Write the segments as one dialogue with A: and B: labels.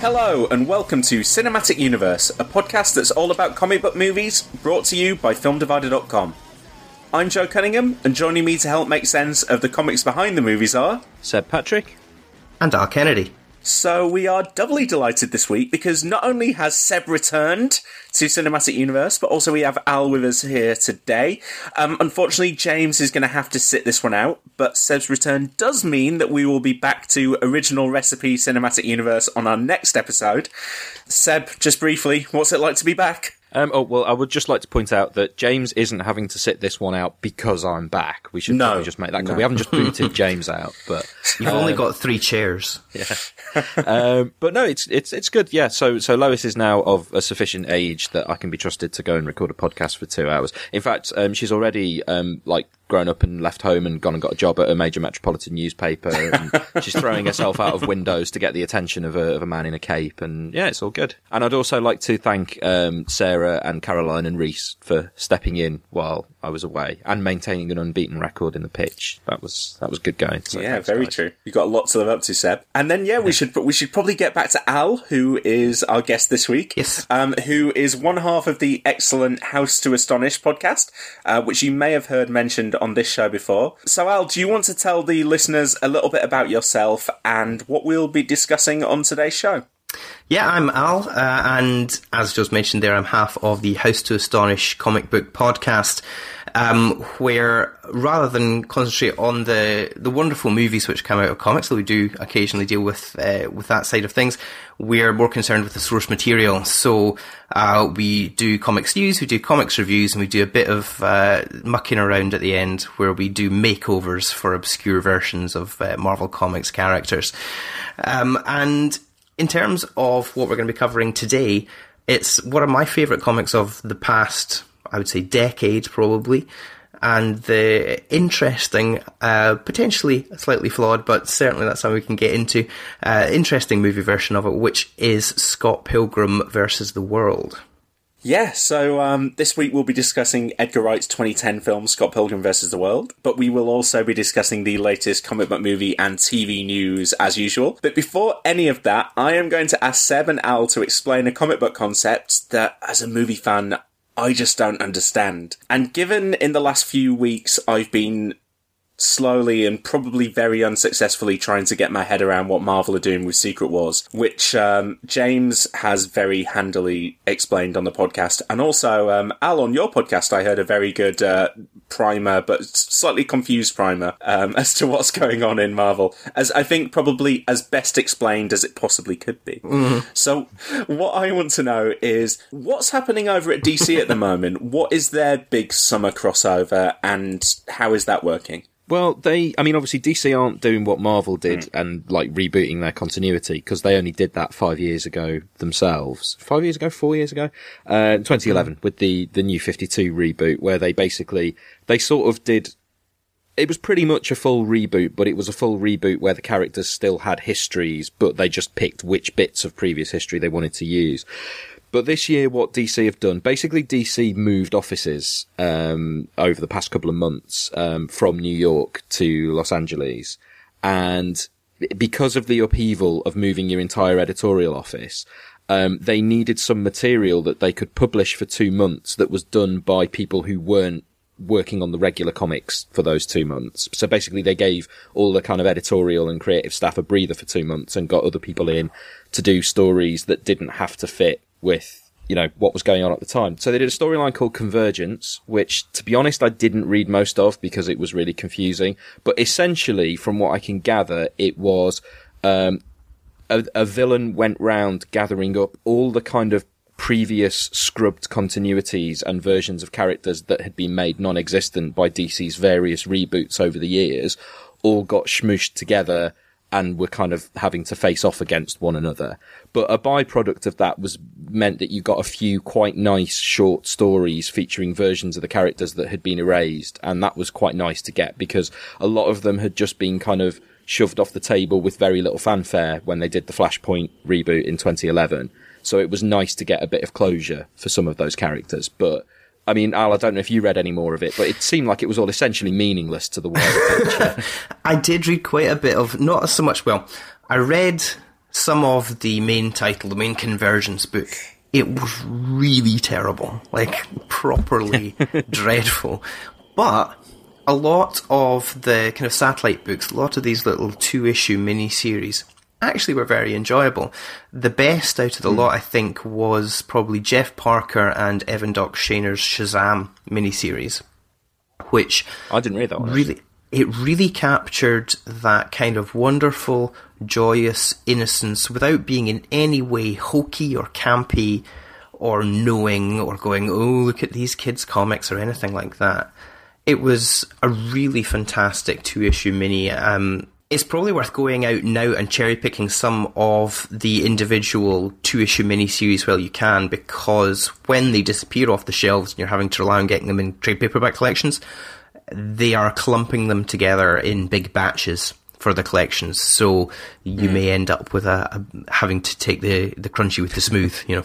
A: Hello, and welcome to Cinematic Universe, a podcast that's all about comic book movies, brought to you by FilmDivider.com. I'm Joe Cunningham, and joining me to help make sense of the comics behind the movies are.
B: Seb Patrick.
C: And Al Kennedy.
A: So, we are doubly delighted this week because not only has Seb returned to Cinematic Universe, but also we have Al with us here today. Um, unfortunately, James is going to have to sit this one out, but Seb's return does mean that we will be back to original recipe Cinematic Universe on our next episode. Seb, just briefly, what's it like to be back?
B: Um, oh well, I would just like to point out that James isn't having to sit this one out because I'm back. We should
A: No.
B: probably just make that clear.
A: No.
B: We haven't just booted James out, but
C: You've only got three chairs.
B: um, but no, it's it's it's good. Yeah. So so Lois is now of a sufficient age that I can be trusted to go and record a podcast for two hours. In fact, um, she's already um, like grown up and left home and gone and got a job at a major metropolitan newspaper. And she's throwing herself out of windows to get the attention of a, of a man in a cape. And yeah, it's all good. And I'd also like to thank um, Sarah and Caroline and Reese for stepping in while I was away and maintaining an unbeaten record in the pitch. That was that was good going. So
A: yeah,
B: thanks,
A: very
B: guys.
A: true. You've got a lot to live up to, Seb. And then, yeah, we should we should probably get back to Al, who is our guest this week.
C: Yes.
A: Um, who is one half of the excellent House to Astonish podcast, uh, which you may have heard mentioned on this show before. So, Al, do you want to tell the listeners a little bit about yourself and what we'll be discussing on today's show?
C: Yeah, I'm Al, uh, and as just mentioned there, I'm half of the House to Astonish comic book podcast, um, where rather than concentrate on the the wonderful movies which come out of comics, though we do occasionally deal with uh, with that side of things, we're more concerned with the source material. So uh, we do comics news, we do comics reviews, and we do a bit of uh, mucking around at the end, where we do makeovers for obscure versions of uh, Marvel Comics characters, um, and in terms of what we're going to be covering today, it's one of my favourite comics of the past, I would say, decade probably. And the interesting, uh, potentially slightly flawed, but certainly that's something we can get into, uh, interesting movie version of it, which is Scott Pilgrim versus the World.
A: Yeah, so um, this week we'll be discussing Edgar Wright's 2010 film Scott Pilgrim vs. the World, but we will also be discussing the latest comic book movie and TV news as usual. But before any of that, I am going to ask Seb and Al to explain a comic book concept that, as a movie fan, I just don't understand. And given in the last few weeks I've been slowly and probably very unsuccessfully trying to get my head around what Marvel are doing with Secret Wars, which um, James has very handily explained on the podcast. And also, um, Al, on your podcast, I heard a very good uh, primer, but slightly confused primer um, as to what's going on in Marvel, as I think probably as best explained as it possibly could be. So, what I want to know is what's happening over at DC at the moment? What is their big summer crossover, and how is that working?
B: Well, they, I mean, obviously DC aren't doing what Marvel did
A: Hmm.
B: and like rebooting their continuity because they only did that five years ago themselves. Five years ago, four years ago, uh, 2011
A: Hmm.
B: with the, the new 52 reboot where they basically, they sort of did, it was pretty much a full reboot, but it was a full reboot where the characters still had histories, but they just picked which bits of previous history they wanted to use. But this year, what DC have done, basically DC moved offices um, over the past couple of months um, from New York to Los Angeles, and because of the upheaval of moving your entire editorial office, um, they needed some material that they could publish for two months that was done by people who weren't working on the regular comics for those two months. So basically they gave all the kind of editorial and creative staff a breather for two months and got other people in to do stories that didn't have to fit with you know, what was going on at the time. So they did a storyline called Convergence, which, to be honest, I didn't read most of because it was really confusing. But essentially, from what I can gather, it was, um, a, a villain went round gathering up all the kind of previous scrubbed continuities and versions of characters that had been made non-existent by DC's various reboots over the years, all got smooshed together and were kind of having to face off against one another. But a byproduct of that was meant that you got a few quite nice short stories featuring versions of the characters that had been erased. And that was quite nice to get because a lot of them had just been kind of shoved off the table with very little fanfare when they did the Flashpoint reboot in 2011. So it was nice to get a bit of closure for some of those characters. But I mean, Al, I don't know if you read any more of it, but it seemed like it was all essentially meaningless to the world.
C: I did read quite a bit of, not so much, well, I read some of the main title, the main Convergence book. It was really terrible, like properly dreadful. But a lot of the kind of satellite books, a lot of these little two issue mini series actually were very enjoyable. The best out of the lot, I think, was probably Jeff Parker and Evan Doc Shaner's Shazam miniseries, which
B: I didn't read that one.
C: really it really captured that kind of wonderful, joyous innocence without being in any way hokey or campy or knowing or going, oh, look at these kids' comics or anything like that. It was a really fantastic two issue mini. Um, it's probably worth going out now and cherry picking some of the individual two issue miniseries while you can because when they disappear off the shelves and you're having to rely on getting them in trade paperback collections, they are clumping them together in big batches for the collections. So you may end up with a, a having to take the, the crunchy with the smooth, you know.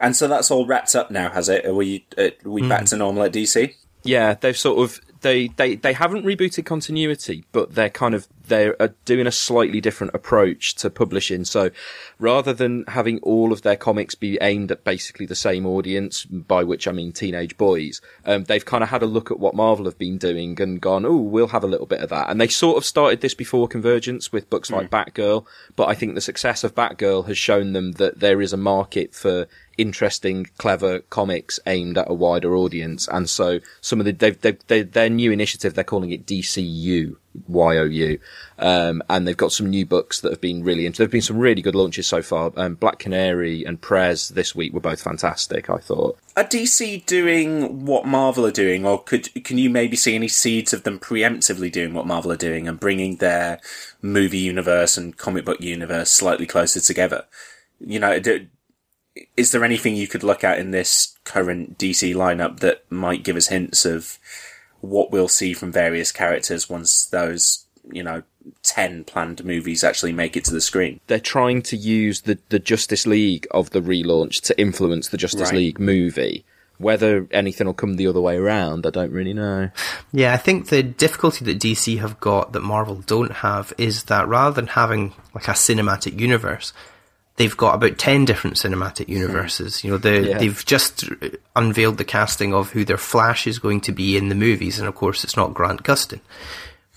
A: And so that's all wrapped up now, has it? Are we, uh, are we back to normal at DC?
B: Yeah, they've sort of they, they they haven't rebooted continuity, but they're kind of they're doing a slightly different approach to publishing. So rather than having all of their comics be aimed at basically the same audience, by which I mean teenage boys, um, they've kind of had a look at what Marvel have been doing and gone, oh, we'll have a little bit of that. And they sort of started this before Convergence with books like Batgirl, but I think the success of Batgirl has shown them that there is a market for interesting, clever comics aimed at a wider audience. And so some of the, they've, they've, they their new initiative, they're calling it DC You, Y-O-U. Um, and they've got some new books that have been really, int- there've been some really good launches so far. Um, Black Canary and Prez this week were both fantastic, I thought.
A: Are DC doing what Marvel are doing, or could can you maybe see any seeds of them preemptively doing what Marvel are doing and bringing their movie universe and comic book universe slightly closer together? You know, do, is there anything you could look at in this current DC lineup that might give us hints of what we'll see from various characters once those, you know, 10 planned movies actually make it to the screen?
B: They're trying to use the, the Justice League of the relaunch to influence the Justice
A: Right.
B: League movie. Whether anything will come the other way around, I don't really know.
C: Yeah, I think the difficulty that DC have got that Marvel don't have is that rather than having like a cinematic universe, they've got about 10 different cinematic hmm. universes. You know,
B: Yeah.
C: they've just unveiled the casting of who their Flash is going to be in the movies, and of course, it's not Grant Gustin.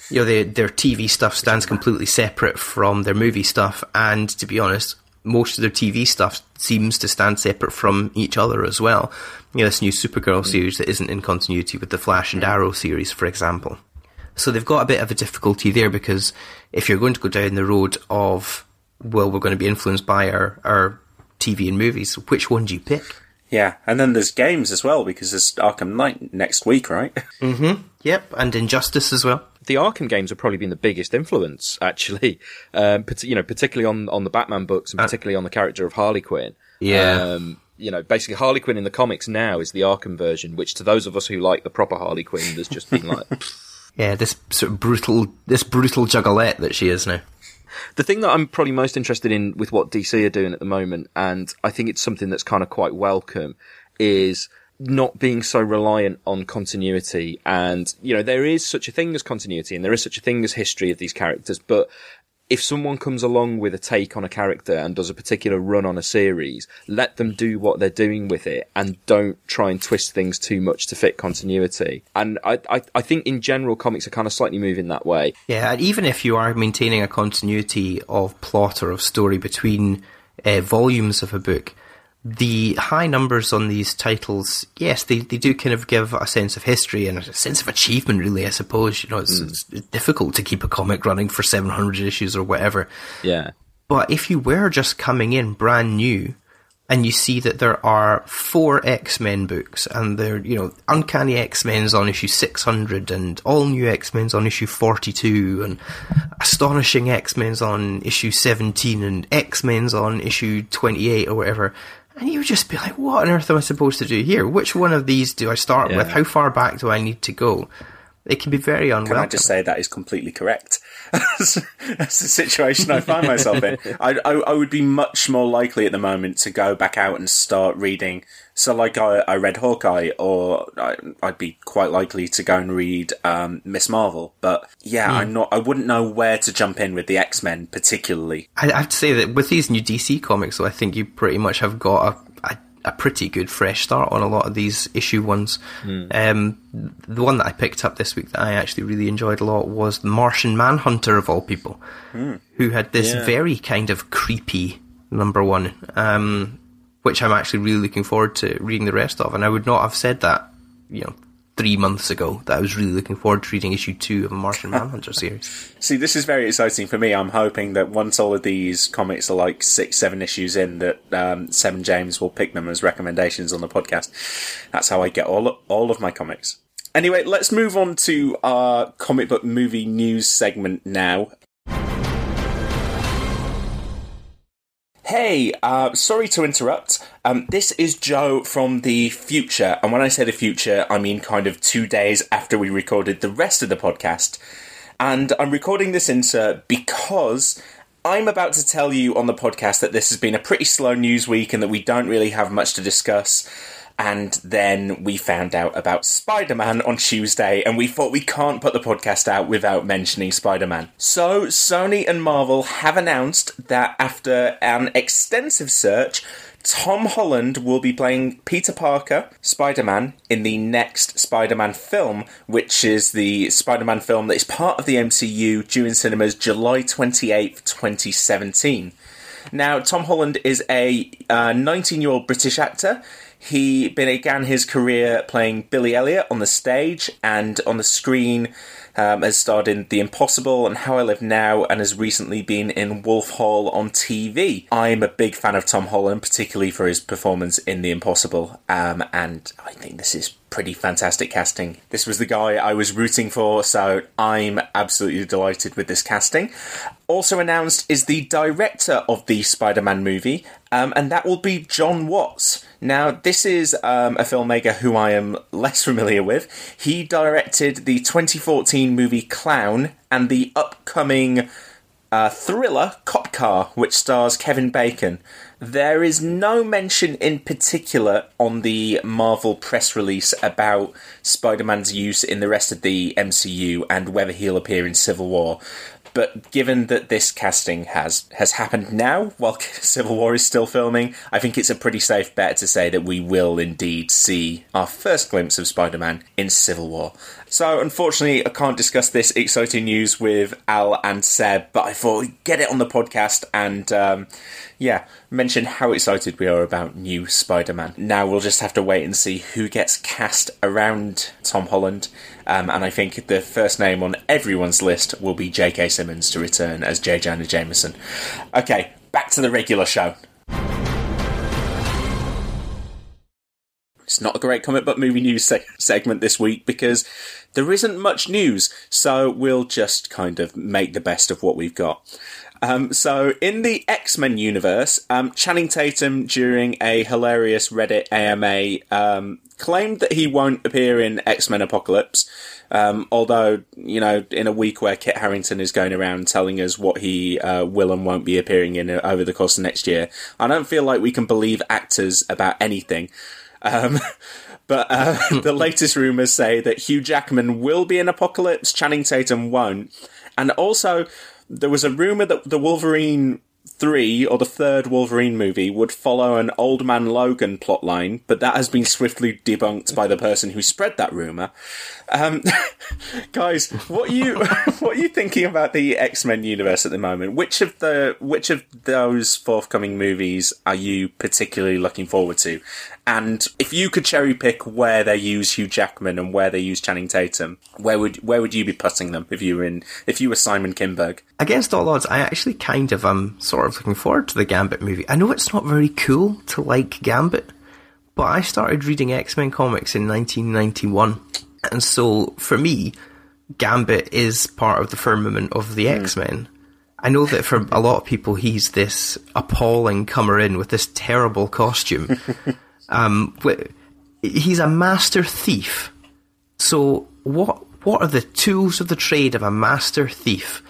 C: You know, they, their TV stuff stands completely separate from their movie stuff, and to be honest, most of their TV stuff seems to stand separate from each other as well. You know, this new Supergirl hmm. series that isn't in continuity with the Flash and hmm. Arrow series, for example. So they've got a bit of a difficulty there because if you're going to go down the road of, well, we're going to be influenced by our, our TV and movies, which one do you pick?
A: Yeah, and then there's games as well because there's Arkham Knight next week, right? Mm-hmm.
C: Yep, and Injustice as well.
B: the Arkham games have probably been the biggest influence, actually. Um, you know, particularly on on the Batman books and particularly on the character of Harley Quinn.
C: Yeah.
B: Um, you know, basically Harley Quinn in the comics now is the Arkham version, which to those of us who like the proper Harley Quinn, there's just been like.
C: Yeah, this sort of brutal, this brutal juggalette that she is now.
B: The thing that I'm probably most interested in with what DC are doing at the moment, and I think it's something that's kind of quite welcome, is not being so reliant on continuity. And, you know, there is such a thing as continuity and there is such a thing as history of these characters, but if someone comes along with a take on a character and does a particular run on a series, let them do what they're doing with it and don't try and twist things too much to fit continuity. And I, I, I think in general comics are kind of slightly moving that way.
C: Yeah, and even if you are maintaining a continuity of plot or of story between uh, volumes of a book, the high numbers on these titles, yes, they, they do kind of give a sense of history and a sense of achievement, really, I suppose. You know, it's, mm. it's difficult to keep a comic running for 700 issues or whatever.
B: Yeah.
C: But if you were just coming in brand new and you see that there are four X Men books and they're, you know, Uncanny X Men's on issue 600 and All New X Men's on issue 42 and Astonishing X Men's on issue 17 and X Men's on issue 28 or whatever. And you would just be like, what on earth am I supposed to do here? Which one of these do I start with? How far back do I need to go? It can be very unwelcome.
A: Can I just say that is completely correct? That's the situation I find myself in. I, I, I would be much more likely at the moment to go back out and start reading. So, like I, I read Hawkeye, or I, I'd be quite likely to go and read um, Miss Marvel. But yeah, I'm not. I wouldn't know where to jump in with the X Men, particularly.
C: I I have to say that with these new DC comics, though, I think you pretty much have got a, a, pretty good fresh start on a lot of these issue ones. Um, the one that I picked up this week that I actually really enjoyed a lot was the Martian Manhunter of all people, who had this
A: Yeah.
C: very kind of creepy number one, um, which I'm actually really looking forward to reading the rest of. And I would not have said that, you know, three months ago that I was really looking forward to reading issue two of a Martian Manhunter series.
A: See, this is very exciting for me. I'm hoping that once all of these comics are like six, seven issues in, that um, Seven James will pick them as recommendations on the podcast. That's how I get all all of my comics. Anyway, let's move on to our comic book movie news segment now. Hey, uh, sorry to interrupt. Um, this is Joe from the future, and when I say the future, I mean kind of two days after we recorded the rest of the podcast. And I'm recording this insert because I'm about to tell you on the podcast that this has been a pretty slow news week and that we don't really have much to discuss. And then we found out about Spider Man on Tuesday, and we thought we can't put the podcast out without mentioning Spider Man. So, Sony and Marvel have announced that after an extensive search, Tom Holland will be playing Peter Parker, Spider Man, in the next Spider Man film, which is the Spider Man film that is part of the MCU due in cinemas July 28th, 2017. Now, Tom Holland is a uh, 19 year old British actor. He began his career playing Billy Elliot on the stage and on the screen. Um, has starred in The Impossible and How I Live Now, and has recently been in Wolf Hall on TV. I'm a big fan of Tom Holland, particularly for his performance in The Impossible, um, and I think this is pretty fantastic casting. This was the guy I was rooting for, so I'm absolutely delighted with this casting. Also announced is the director of the Spider Man movie, um, and that will be Jon Watts. Now, this is um, a filmmaker who I am less familiar with. He directed the 2014 movie Clown and the upcoming uh, thriller Cop Car, which stars Kevin Bacon. There is no mention in particular on the Marvel press release about Spider Man's use in the rest of the MCU and whether he'll appear in Civil War. But given that this casting has has happened now, while Civil War is still filming, I think it's a pretty safe bet to say that we will indeed see our first glimpse of Spider-Man in Civil War. So, unfortunately, I can't discuss this exciting news with Al and Seb, but I thought we'd get it on the podcast and, um, yeah, mention how excited we are about new Spider-Man. Now we'll just have to wait and see who gets cast around Tom Holland. Um, and I think the first name on everyone's list will be J.K. Simmons to return as J. Jonah Jameson. Okay, back to the regular show. It's not a great comic book movie news seg- segment this week because there isn't much news, so we'll just kind of make the best of what we've got. Um, so, in the X Men universe, um, Channing Tatum, during a hilarious Reddit AMA, um, claimed that he won't appear in X Men Apocalypse. Um, although, you know, in a week where Kit Harington is going around telling us what he uh, will and won't be appearing in over the course of next year, I don't feel like we can believe actors about anything. Um, but uh, the latest rumours say that Hugh Jackman will be in Apocalypse, Channing Tatum won't. And also, there was a rumor that the Wolverine 3 or the third Wolverine movie would follow an Old Man Logan plotline, but that has been swiftly debunked by the person who spread that rumor. Um, guys, what are you what are you thinking about the X-Men universe at the moment? Which of the which of those forthcoming movies are you particularly looking forward to? And if you could cherry pick where they use Hugh Jackman and where they use Channing Tatum, where would where would you be putting them if you were in if you were Simon Kinberg?
C: Against all odds, I actually kind of am sort of looking forward to the Gambit movie. I know it's not very cool to like Gambit, but I started reading X Men comics in 1991, and so for me, Gambit is part of the firmament of the X Men. I know that for a lot of people, he's this appalling comer in with this terrible costume. um, he's a master thief. So what? What are the tools of the trade of a master thief?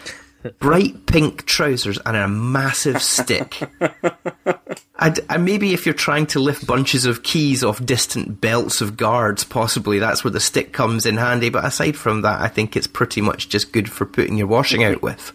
C: Bright pink trousers and a massive stick. And, and uh, maybe if you're trying to lift bunches of keys off distant belts of guards, possibly that's where the stick comes in handy. But aside from that, I think it's pretty much just good for putting your washing out with.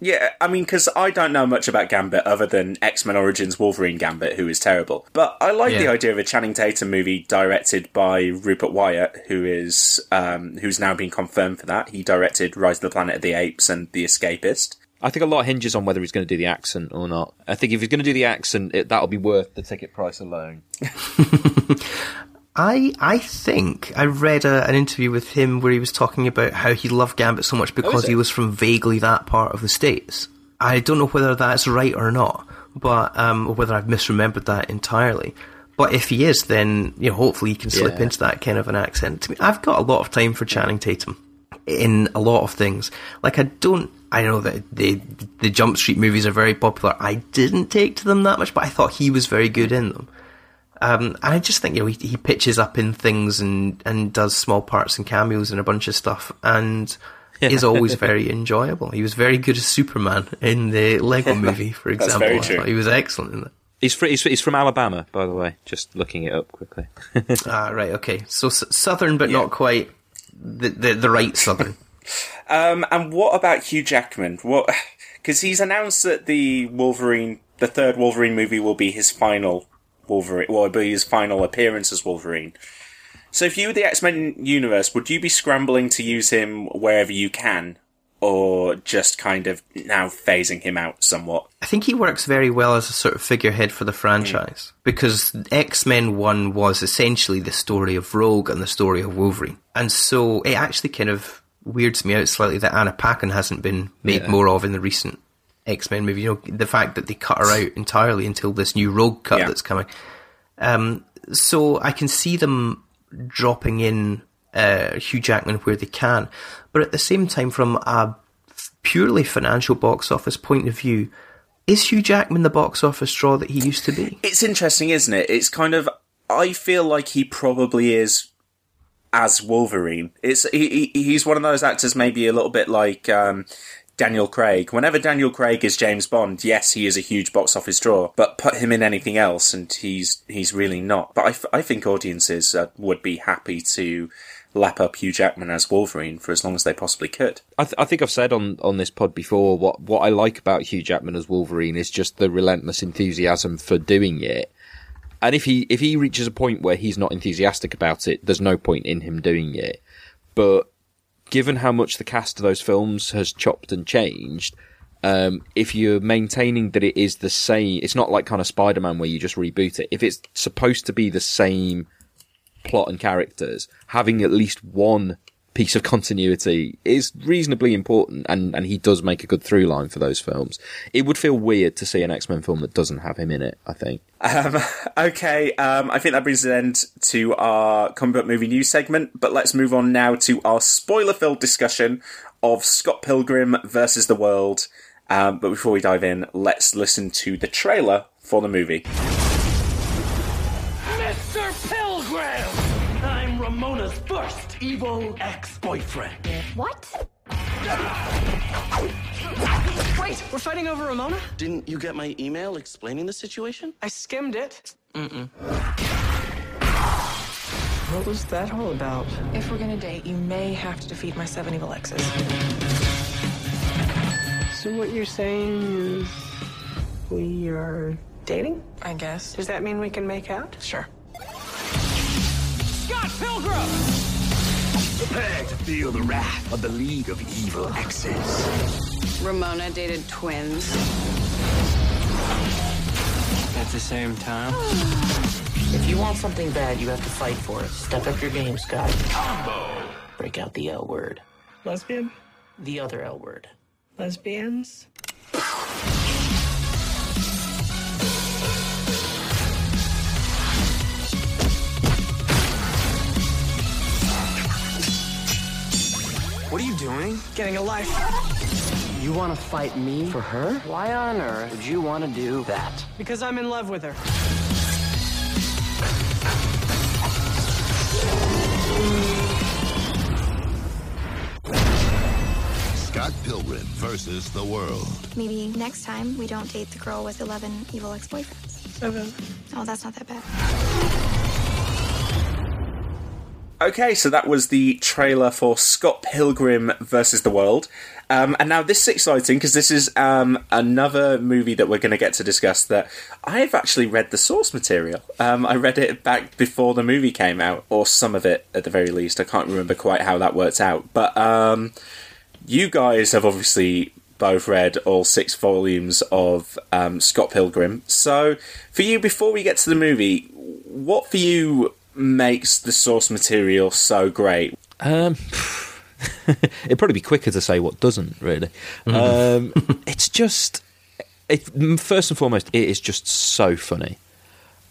A: Yeah, I mean, because I don't know much about Gambit other than X Men Origins Wolverine Gambit, who is terrible. But I like the idea of a Channing Tatum movie directed by Rupert Wyatt, who is um, who's now been confirmed for that. He directed Rise of the Planet of the Apes and The Escapist.
B: I think a lot hinges on whether he's going to do the accent or not. I think if he's going to do the accent, it, that'll be worth the ticket price alone.
C: I I think I read a, an interview with him where he was talking about how he loved Gambit so much because
B: it?
C: he was from vaguely that part of the states. I don't know whether that's right or not, but um, or whether I've misremembered that entirely. But if he is, then you know, hopefully he can slip
B: Yeah.
C: into that kind of an accent. To me, I've got a lot of time for Channing Tatum in a lot of things. Like I don't. I know that the the Jump Street movies are very popular. I didn't take to them that much, but I thought he was very good in them. Um, and I just think you know he, he pitches up in things and and does small parts and cameos and a bunch of stuff and is always very enjoyable. He was very good as Superman in the Lego movie, for
A: That's
C: example.
A: very true.
C: thought he was excellent in that.
B: He's, fr- he's, he's from Alabama, by the way. Just looking it up quickly.
C: Ah, right, okay. So s- southern, but not quite the, the the right southern.
A: Um, and what about Hugh Jackman? What? Because he's announced that the Wolverine, the third Wolverine movie, will be his final Wolverine, will be his final appearance as Wolverine. So, if you were the X Men universe, would you be scrambling to use him wherever you can, or just kind of now phasing him out somewhat?
C: I think he works very well as a sort of figurehead for the franchise hmm. because X Men 1 was essentially the story of Rogue and the story of Wolverine. And so it actually kind of weirds me out slightly that Anna Paquin hasn't been made
B: Yeah.
C: more of in the recent X Men movie. You know, the fact that they cut her out entirely until this new Rogue cut
A: Yeah.
C: that's coming. Um, so I can see them dropping in uh, Hugh Jackman where they can, but at the same time, from a purely financial box office point of view, is Hugh Jackman the box office draw that he used to be?
A: It's interesting, isn't it? It's kind of. I feel like he probably is as Wolverine. It's he, he, he's one of those actors, maybe a little bit like um, Daniel Craig. Whenever Daniel Craig is James Bond, yes, he is a huge box office draw. But put him in anything else, and he's he's really not. But I, f- I think audiences uh, would be happy to lap up Hugh Jackman as Wolverine for as long as they possibly could.
B: I, th- I think I've said on, on this pod before what, what I like about Hugh Jackman as Wolverine is just the relentless enthusiasm for doing it. And if he if he reaches a point where he's not enthusiastic about it, there's no point in him doing it. But given how much the cast of those films has chopped and changed, um, if you're maintaining that it is the same, it's not like kind of Spider-Man where you just reboot it. If it's supposed to be the same plot and characters, having at least one piece of continuity is reasonably important, and, and he does make a good through line for those films. It would feel weird to see an X Men film that doesn't have him in it, I think.
A: Okay, um, I think that brings an end to our comic book movie news segment, but let's move on now to our spoiler filled discussion of Scott Pilgrim versus the World. Um, but before we dive in, let's listen to the trailer for the movie.
D: Evil ex-boyfriend.
E: What?
F: Wait, we're fighting over Ramona?
D: Didn't you get my email explaining the situation?
F: I skimmed it. Mm-mm. What was that all about?
G: If we're gonna date, you may have to defeat my seven evil exes.
F: So what you're saying is we are dating?
G: I guess.
F: Does that mean we can make out?
G: Sure.
D: Scott Pilgrim! Prepare to feel the wrath of the League of Evil Exes.
H: Ramona dated twins.
F: At the same time?
G: If you want something bad, you have to fight for it. Step up your game, Scott. Combo. Break out the L word.
F: Lesbian?
G: The other L word.
F: Lesbians?
D: What are you doing?
F: Getting a life.
G: You want to fight me for her? Why on earth would you want to do that?
F: Because I'm in love with her.
I: Scott Pilgrim versus the world.
J: Maybe next time we don't date the girl with 11 evil ex boyfriends.
F: Seven.
J: Oh, that's not that bad.
A: Okay, so that was the trailer for Scott Pilgrim versus the World. Um, and now this is exciting because this is um, another movie that we're going to get to discuss that I've actually read the source material. Um, I read it back before the movie came out, or some of it at the very least. I can't remember quite how that worked out. But um, you guys have obviously both read all six volumes of um, Scott Pilgrim. So for you, before we get to the movie, what for you makes the source material so great?
B: Um, it'd probably be quicker to say what doesn't really. Um, it's just, it, first and foremost, it is just so funny.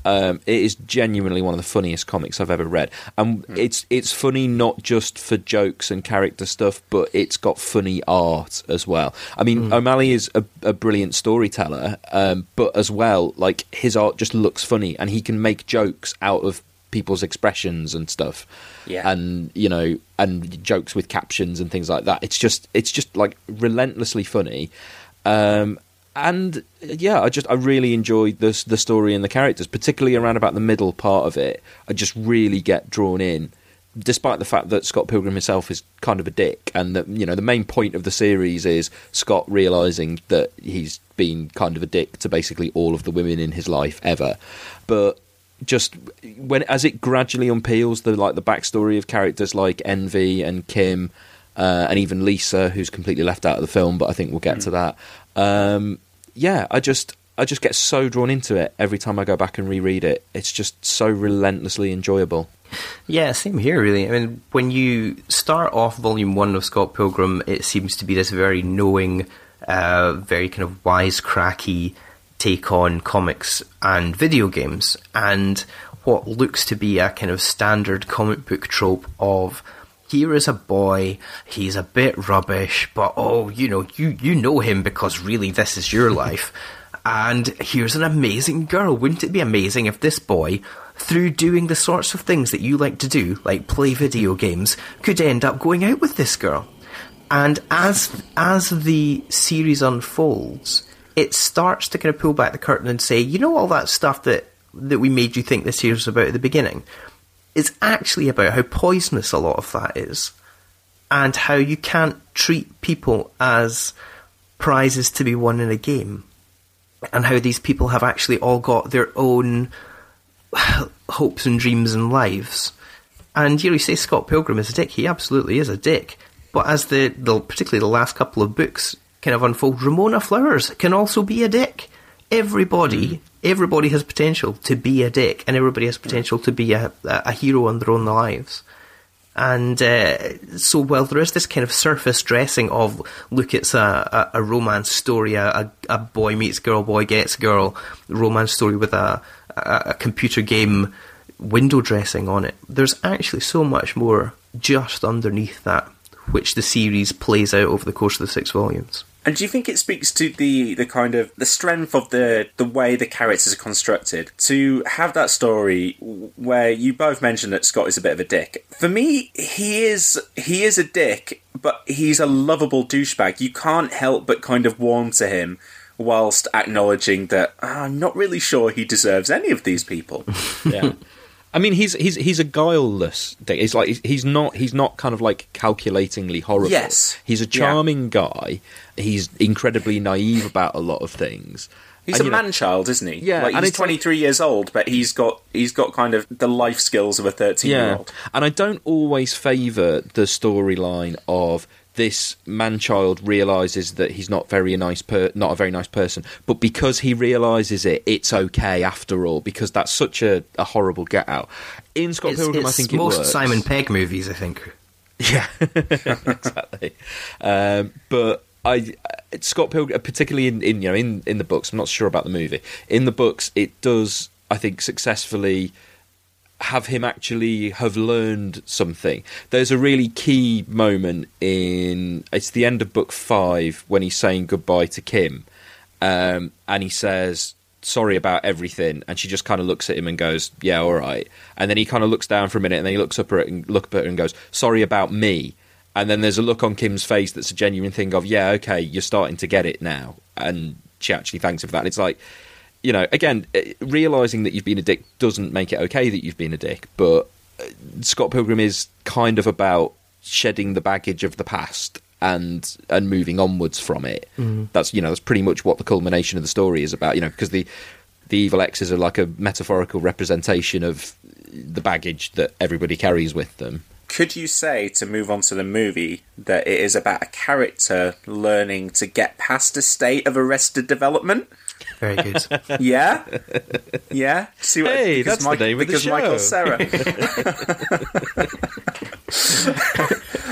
B: Um, it is genuinely one of the funniest comics I've ever read, and it's it's funny not just for jokes and character stuff, but it's got funny art as well. I mean, O'Malley is a, a brilliant storyteller, um, but as well, like his art just looks funny, and he can make jokes out of people's expressions and stuff.
A: Yeah.
B: and you know and jokes with captions and things like that. It's just it's just like relentlessly funny. Um and yeah i just i really enjoyed the the story and the characters particularly around about the middle part of it. I just really get drawn in despite the fact that Scott Pilgrim himself is kind of a dick, and that you know the main point of the series is Scott realizing that he's been kind of a dick to basically all of the women in his life ever, but just when as it gradually unpeels the like the backstory of characters like Envy and Kim, uh, and even Lisa, who's completely left out of the film, but I think we'll get to that. Um, yeah, I just I just get so drawn into it every time I go back and reread it. It's just so relentlessly enjoyable.
C: Yeah, same here, really. I mean, when you start off volume one of Scott Pilgrim, it seems to be this very knowing, uh, very kind of wisecracky take on comics and video games, and what looks to be a kind of standard comic book trope of here is a boy, he's a bit rubbish, but oh, you know, you, you know him because really this is your life. And here's an amazing girl. Wouldn't it be amazing if this boy, through doing the sorts of things that you like to do, like play video games, could end up going out with this girl? And as as the series unfolds, it starts to kind of pull back the curtain and say, you know, all that stuff that that we made you think the series was about at the beginning, is actually about how poisonous a lot of that is, and how you can't treat people as prizes to be won in a game, and how these people have actually all got their own hopes and dreams and lives. And you you say Scott Pilgrim is a dick. He absolutely is a dick. But as the, the particularly the last couple of books kind of unfold, Ramona Flowers can also be a dick. Everybody, everybody has potential to be a dick, and everybody has potential to be a, a hero in their own lives. And uh, so, while there is this kind of surface dressing of look, it's a, a, a romance story, a, a, a boy meets girl, boy gets girl, romance story with a, a, a computer game window dressing on it. There's actually so much more just underneath that, which the series plays out over the course of the six volumes.
A: And do you think it speaks to the, the kind of the strength of the the way the characters are constructed to have that story where you both mentioned that Scott is a bit of a dick? For me, he is he is a dick, but he's a lovable douchebag. You can't help but kind of warm to him whilst acknowledging that "Ah, I'm not really sure he deserves any of these people.
B: yeah. I mean, he's he's he's a guileless. Dick. It's like he's- not he's not kind of like calculatingly horrible.
A: Yes.
B: he's a
A: Yeah.
B: charming guy. He's incredibly naive about a lot of things.
A: He's
B: And,
A: a
B: you know,
A: man child, isn't he?
B: Yeah,
A: like
B: and
A: he's
B: it's like-
A: 23 years old, but he's got he's got kind of the life skills of a 13 year
B: Yeah,
A: old.
B: and I don't always favour the storyline of this man child realizes that he's not very nice per- not a very nice person but because he realizes it it's okay after all because that's such a, a horrible get out in Scott
C: It's,
B: Pilgrim
C: it's
B: I think it
C: most
B: works.
C: Simon Pegg movies, I think.
B: Yeah, exactly. Um, but I uh, Scott Pilgrim, particularly in, in you know in, in the books, I'm not sure about the movie. In the books, it does I think successfully have him actually have learned something. There's a really key moment in it's the end of book five when he's saying goodbye to Kim, um, and he says sorry about everything, and she just kind of looks at him and goes, "Yeah, all right." And then he kind of looks down for a minute, and then he looks up at it and look at her and goes, "Sorry about me." And then there's a look on Kim's face that's a genuine thing of, "Yeah, okay, you're starting to get it now," and she actually thanks him for that. And it's like you know, again, eh, realizing that you've been a dick doesn't make it okay that you've been a dick, but uh, Scott Pilgrim is kind of about shedding the baggage of the past and and moving onwards from it.
C: Mhm.
B: That's you know that's pretty much what the culmination of the story is about. You know, because the the evil X's are like a metaphorical representation of the baggage that everybody carries with them.
A: Could you say, to move on to the movie, that it is about a character learning to get past a state of arrested development?
C: Very good.
A: Yeah, yeah. See what?
B: Hey,
A: because
B: that's the name of the
A: because Michael. Cera.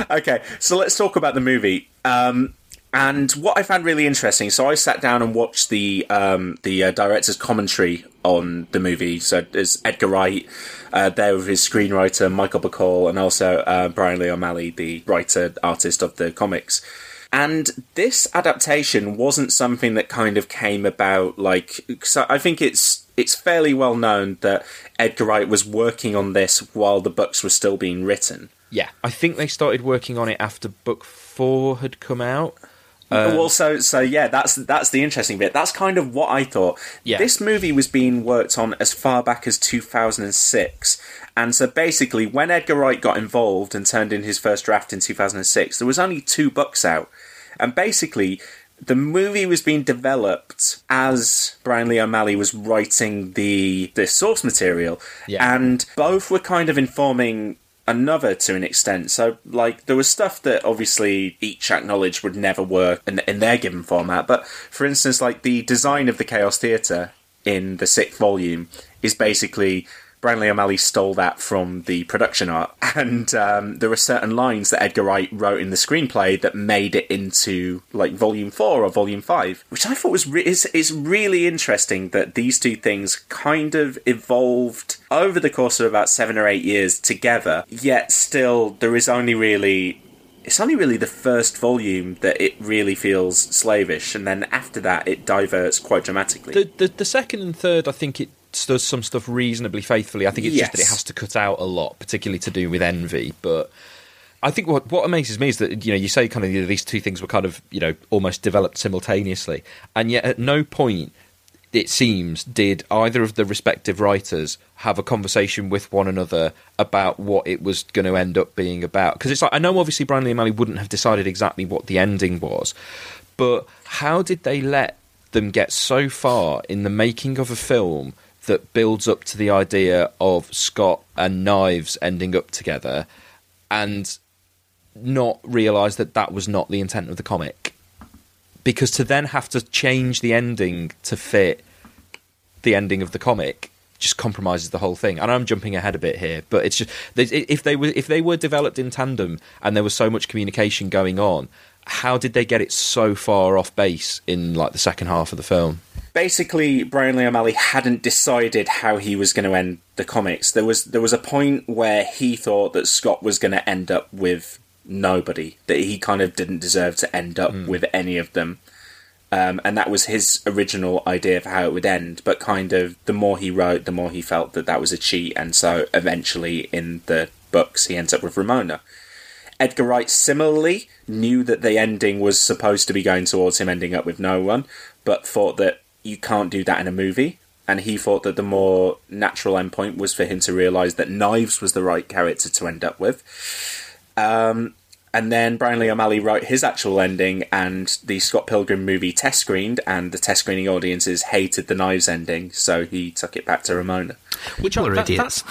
A: okay, so let's talk about the movie. Um, and what I found really interesting, so I sat down and watched the um, the uh, director's commentary on the movie. So there's Edgar Wright uh, there with his screenwriter Michael Bacall, and also uh, Brian Lee O'Malley, the writer artist of the comics. And this adaptation wasn't something that kind of came about like. So I think it's it's fairly well known that Edgar Wright was working on this while the books were still being written.
B: Yeah, I think they started working on it after book four had come out. Um,
A: well, so so yeah, that's that's the interesting bit. That's kind of what I thought.
B: Yeah.
A: This movie was being worked on as far back as 2006, and so basically, when Edgar Wright got involved and turned in his first draft in 2006, there was only two books out, and basically. The movie was being developed as Brian Lee O'Malley was writing the the source material,
B: Yeah.
A: and both were kind of informing another to an extent. So, like, there was stuff that obviously each acknowledged would never work in, in their given format. But for instance, like the design of the Chaos Theatre in the sixth volume is basically Brian Lee O'Malley stole that from the production art, and um, there are certain lines that Edgar Wright wrote in the screenplay that made it into like volume four or volume five, which I thought was re- is is really interesting that these two things kind of evolved over the course of about seven or eight years together. Yet still, there is only really it's only really the first volume that it really feels slavish, and then after that, it diverts quite dramatically.
B: The, the the second and third, I think it does some stuff reasonably faithfully. I think it's just that it has to cut out a lot, particularly to do with envy. But I think what what amazes me is that you know you say kind of you know, these two things were kind of you know almost developed simultaneously, and yet at no point it seems did either of the respective writers have a conversation with one another about what it was going to end up being about because it's like I know obviously Brian Lee O'Malley wouldn't have decided exactly what the ending was but how did they let them get so far in the making of a film that builds up to the idea of Scott and Knives ending up together and not realize that that was not the intent of the comic because to then have to change the ending to fit the ending of the comic just compromises the whole thing. And I'm jumping ahead a bit here, but it's just if they were if they were developed in tandem and there was so much communication going on, how did they get it so far off base in like the second half of the film?
A: basically Brian Lee O'Malley hadn't decided how he was going to end the comics. There was there was a point where he thought that Scott was going to end up with nobody, that he kind of didn't deserve to end up with any of them. Um, and that was his original idea for how it would end. But kind of the more he wrote, the more he felt that that was a cheat, and so eventually in the books he ends up with Ramona. Edgar Wright similarly knew that the ending was supposed to be going towards him ending up with no one, but thought that you can't do that in a movie. and he thought that the more natural endpoint was for him to realise that Knives was the right character to end up with. Um, and then Brian Lee O'Malley wrote his actual ending, and the Scott Pilgrim movie test screened, and the test screening audiences hated the Knives ending, so he took it back to Ramona.
B: Which I, that, that's,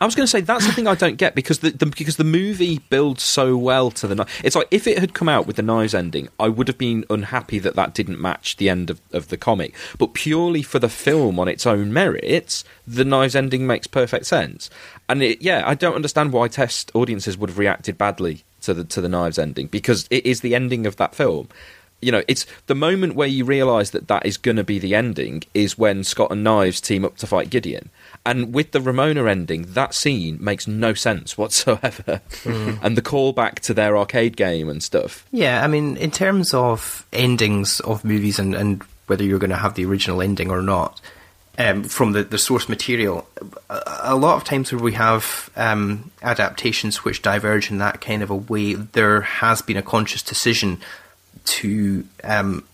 B: I was going to say that's the thing I don't get because the, the, because the movie builds so well to the knife. it's like if it had come out with the knives ending, I would have been unhappy that that didn't match the end of, of the comic. But purely for the film on its own merits, the knives ending makes perfect sense. And it, yeah, I don't understand why test audiences would have reacted badly to the to the knives ending because it is the ending of that film you know, it's the moment where you realise that that is going to be the ending is when Scott and Knives team up to fight Gideon. And with the Ramona ending, that scene makes no sense whatsoever. Mm. and the callback to their arcade game and stuff.
C: Yeah, I mean, in terms of endings of movies and, and whether you're going to have the original ending or not, um, from the, the source material, a, a, lot of times where we have um, adaptations which diverge in that kind of a way, there has been a conscious decision to um,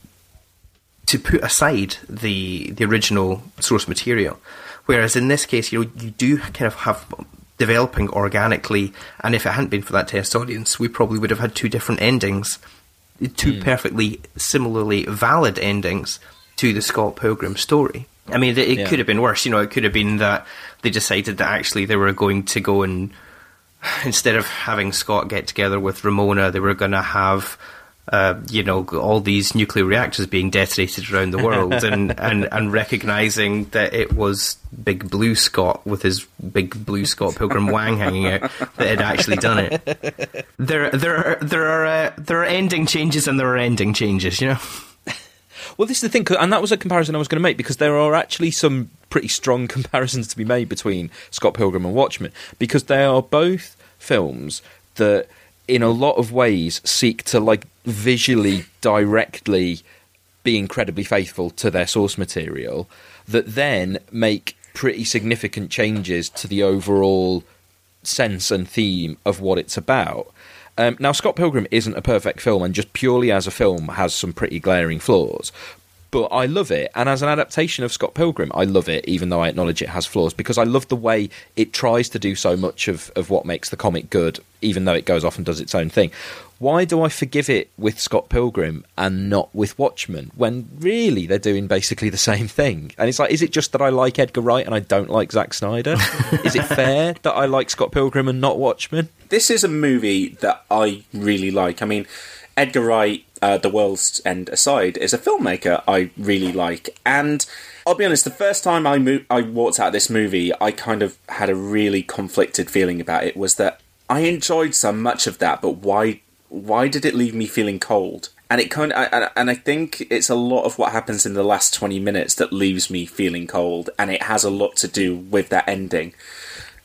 C: to put aside the the original source material. Whereas in this case, you know, you do kind of have developing organically, and if it hadn't been for that test audience, we probably would have had two different endings, two mm. perfectly similarly valid endings to the Scott Pilgrim story. I mean, it, it yeah. could have been worse. You know, it could have been that they decided that actually they were going to go and instead of having Scott get together with Ramona, they were going to have uh, you know, all these nuclear reactors being detonated around the world, and, and, and recognizing that it was Big Blue Scott with his big Blue Scott Pilgrim Wang hanging out that had actually done it. There, there are there are uh, there are ending changes and there are ending changes, you know.
B: Well, this is the thing, and that was a comparison I was going to make because there are actually some pretty strong comparisons to be made between Scott Pilgrim and Watchmen because they are both films that in a lot of ways seek to like visually directly be incredibly faithful to their source material that then make pretty significant changes to the overall sense and theme of what it's about. Um, now, Scott Pilgrim isn't a perfect film, and just purely as a film has some pretty glaring flaws but I love it. And as an adaptation of Scott Pilgrim, I love it, even though I acknowledge it has flaws, because I love the way it tries to do so much of, of what makes the comic good, even though it goes off and does its own thing. Why do I forgive it with Scott Pilgrim and not with Watchmen when really they're doing basically the same thing? And it's like, is it just that I like Edgar Wright and I don't like Zack Snyder? is it fair that I like Scott Pilgrim and not Watchmen?
A: This is a movie that I really like. I mean, Edgar Wright, uh, The World's End aside, is a filmmaker I really like. And I'll be honest, the first time I mo- I walked out of this movie, I kind of had a really conflicted feeling about it. Was that I enjoyed so much of that, but why why did it leave me feeling cold? And it kind of, and I think it's a lot of what happens in the last twenty minutes that leaves me feeling cold, and it has a lot to do with that ending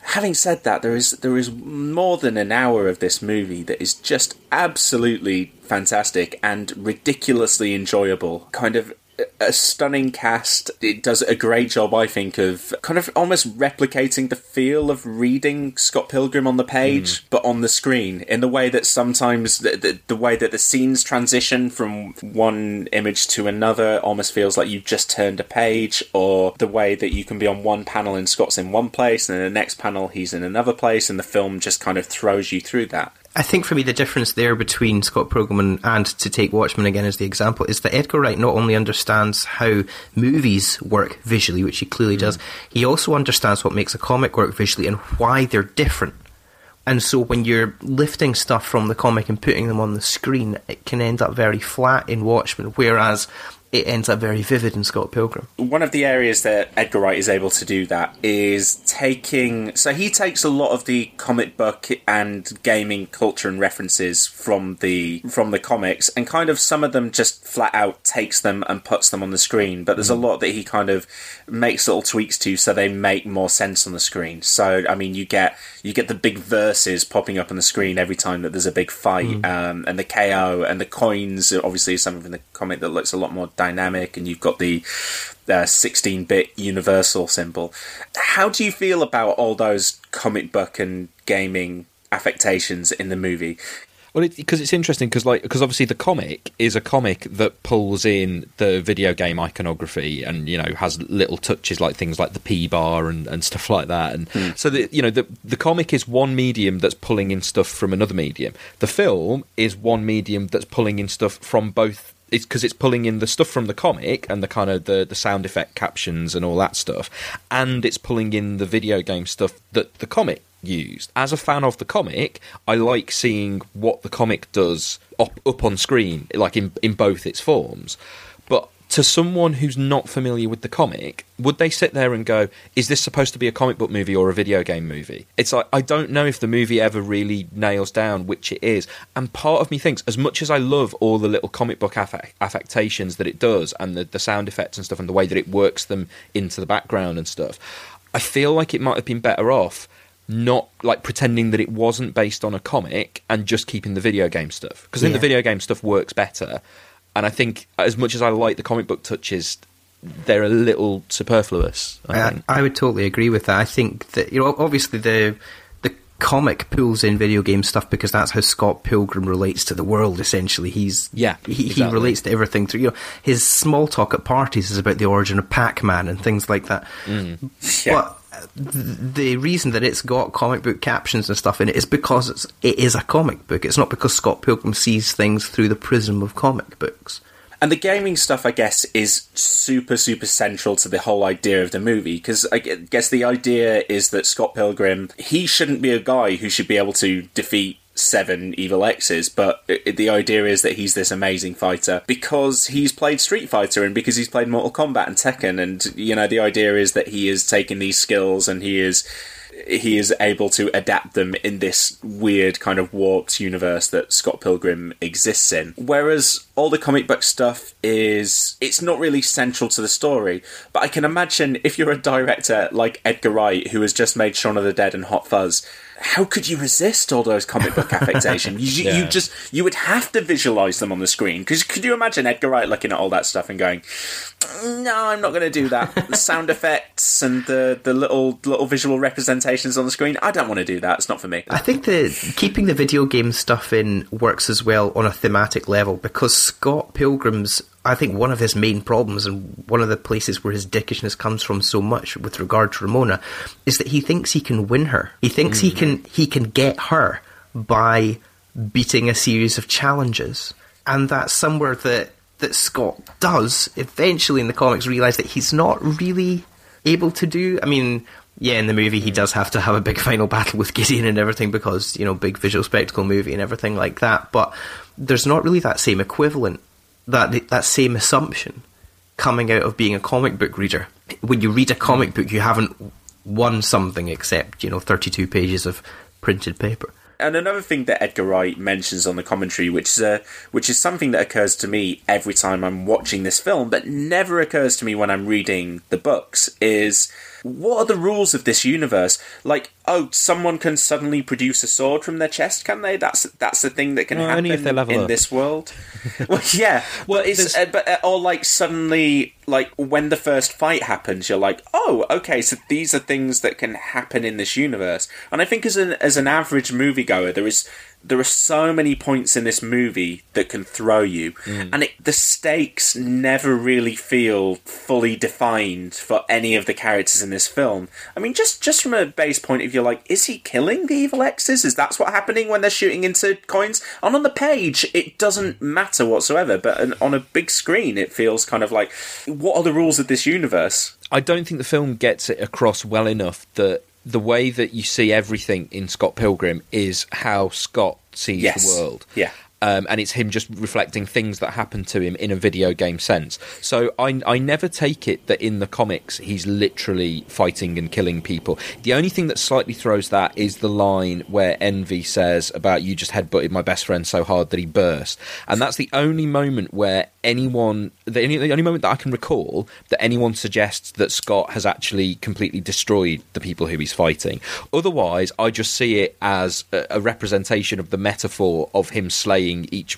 A: having said that, there is there is more than an hour of this movie that is just absolutely fantastic and ridiculously enjoyable. Kind of a stunning cast. It does a great job, I think, of kind of almost replicating the feel of reading Scott Pilgrim on the page, mm. but on the screen, in the way that sometimes the, the, the, way that the scenes transition from one image to another almost feels like you've just turned a page, or the way that you can be on one panel and Scott's in one place, and the next panel he's in another place, and the film just kind of throws you through that.
C: I think for me the difference there between Scott Pilgrim and, to take Watchmen again as the example is that Edgar Wright not only understands how movies work visually, which he clearly mm. does, he also understands what makes a comic work visually and why they're different. And so when you're lifting stuff from the comic and putting them on the screen, it can end up very flat in Watchmen, whereas it ends up very vivid in Scott Pilgrim.
A: One of the areas that Edgar Wright is able to do that is taking. So he takes a lot of the comic book and gaming culture and references from the from the comics, and kind of some of them just flat out takes them and puts them on the screen. But there's mm. a lot that he kind of makes little tweaks to, so they make more sense on the screen. So I mean, you get you get the big verses popping up on the screen every time that there's a big fight, mm. um, and the KO and the coins. Obviously, something in the comic that looks a lot more dynamic, and you've got the 16-bit uh, universal symbol. How do you feel about all those comic book and gaming affectations in the movie?
B: Well, because it's interesting because like because obviously the comic is a comic that pulls in the video game iconography and you know has little touches like things like the P bar and, and stuff like that. And
A: Hmm.
B: so the you know the the comic is one medium that's pulling in stuff from another medium. The film is one medium that's pulling in stuff from both. It's because it's pulling in the stuff from the comic and the kind of the, the sound effect captions and all that stuff, and it's pulling in the video game stuff that the comic used. As a fan of the comic, I like seeing what the comic does up, up on screen, like in in both its forms. To someone who's not familiar with the comic, would they sit there and go, "Is this supposed to be a comic book movie or a video game movie?" It's like I don't know if the movie ever really nails down which it is. And part of me thinks, as much as I love all the little comic book affe- affectations that it does, and the, the sound effects and stuff, and the way that it works them into the background and stuff, I feel like it might have been better off not like pretending that it wasn't based on a comic and just keeping the video game stuff because I think
C: Yeah.
B: the video game stuff works better. And I think as much as I like the comic book touches, they're a little superfluous. I
C: I. I would totally agree with that. I think that you know, obviously the the comic pulls in video game stuff because that's how Scott Pilgrim relates to the world. Essentially, he's
B: Yeah,
C: he, he relates to everything through. You know, his small talk at parties is about the origin of Pac Man and things like that. But uh, th- the reason that it's got comic book captions and stuff in it is because it's, it is a comic book. It's not because Scott Pilgrim sees things through the prism of comic books.
A: And the gaming stuff, I guess, is super, super central to the whole idea of the movie. Because I guess the idea is that Scott Pilgrim, he shouldn't be a guy who should be able to defeat seven evil X's, but the idea is that he's this amazing fighter because he's played Street Fighter and because he's played Mortal Kombat and Tekken. And, you know, the idea is that he is taking these skills and he is he is able to adapt them in this weird kind of warped universe that Scott Pilgrim exists in. Whereas all the comic book stuff is it's not really central to the story. But I can imagine if you're a director like Edgar Wright who has just made Shaun of the Dead and Hot Fuzz, how could you resist all those comic book affectation? You, you- you just you would have to visualize them on the screen because could you imagine Edgar Wright looking at all that stuff and going, "No, I'm not going to do that." the sound effects and the the little little visual representations on the screen, I don't want to do that. It's not for me.
C: I think that keeping the video game stuff in works as well on a thematic level because Scott Pilgrim's, I think one of his main problems and one of the places where his dickishness comes from so much with regard to Ramona is that he thinks he can win her. He thinks he hmm. can he can get her by beating a series of challenges, and that's somewhere that that Scott does eventually in the comics realize that he's not really able to do. I mean, yeah, in the movie he hmm. does have to have a big final battle with Gideon and everything because you know big visual spectacle movie and everything like that. But there's not really that same equivalent, that that same assumption coming out of being a comic book reader. When you read a comic book, you haven't won something except you know 32 pages of printed paper.
A: And another thing that Edgar Wright mentions on the commentary, which is a, which is something that occurs to me every time I'm watching this film, but never occurs to me when I'm reading the books, is what are the rules of this universe? Like, oh, someone can suddenly produce a sword from their chest, can they? That's that's the thing that can
B: Well,
A: happen
B: only if they level
A: in
B: up.
A: this world. well, yeah, well, it's uh, but uh, or like suddenly, like when the first fight happens, you're like, oh, okay, so these are things that can happen in this universe. And I think as an as an average moviegoer, there is there are so many points in this movie that can throw you, mm. and it, the stakes never really feel fully defined for any of the characters in this film. I mean, just just from a base point of view, like, is he killing the evil X's? Is that what's happening when they're shooting into coins? And on the page, it doesn't matter whatsoever, but on a big screen, it feels kind of like, what are the rules of this universe?
B: I don't think the film gets it across well enough that the way that you see everything in Scott Pilgrim is how Scott sees
A: Yes.
B: the world.
A: Yeah.
B: Um, and it's him just reflecting things that happen to him in a video game sense. So I, I never take it that in the comics he's literally fighting and killing people. The only thing that slightly throws that is the line where Envy says about you just headbutted my best friend so hard that he burst, and that's the only moment where anyone the only, the only moment that I can recall that anyone suggests that Scott has actually completely destroyed the people who he's fighting. Otherwise, I just see it as a, a representation of the metaphor of him slaying each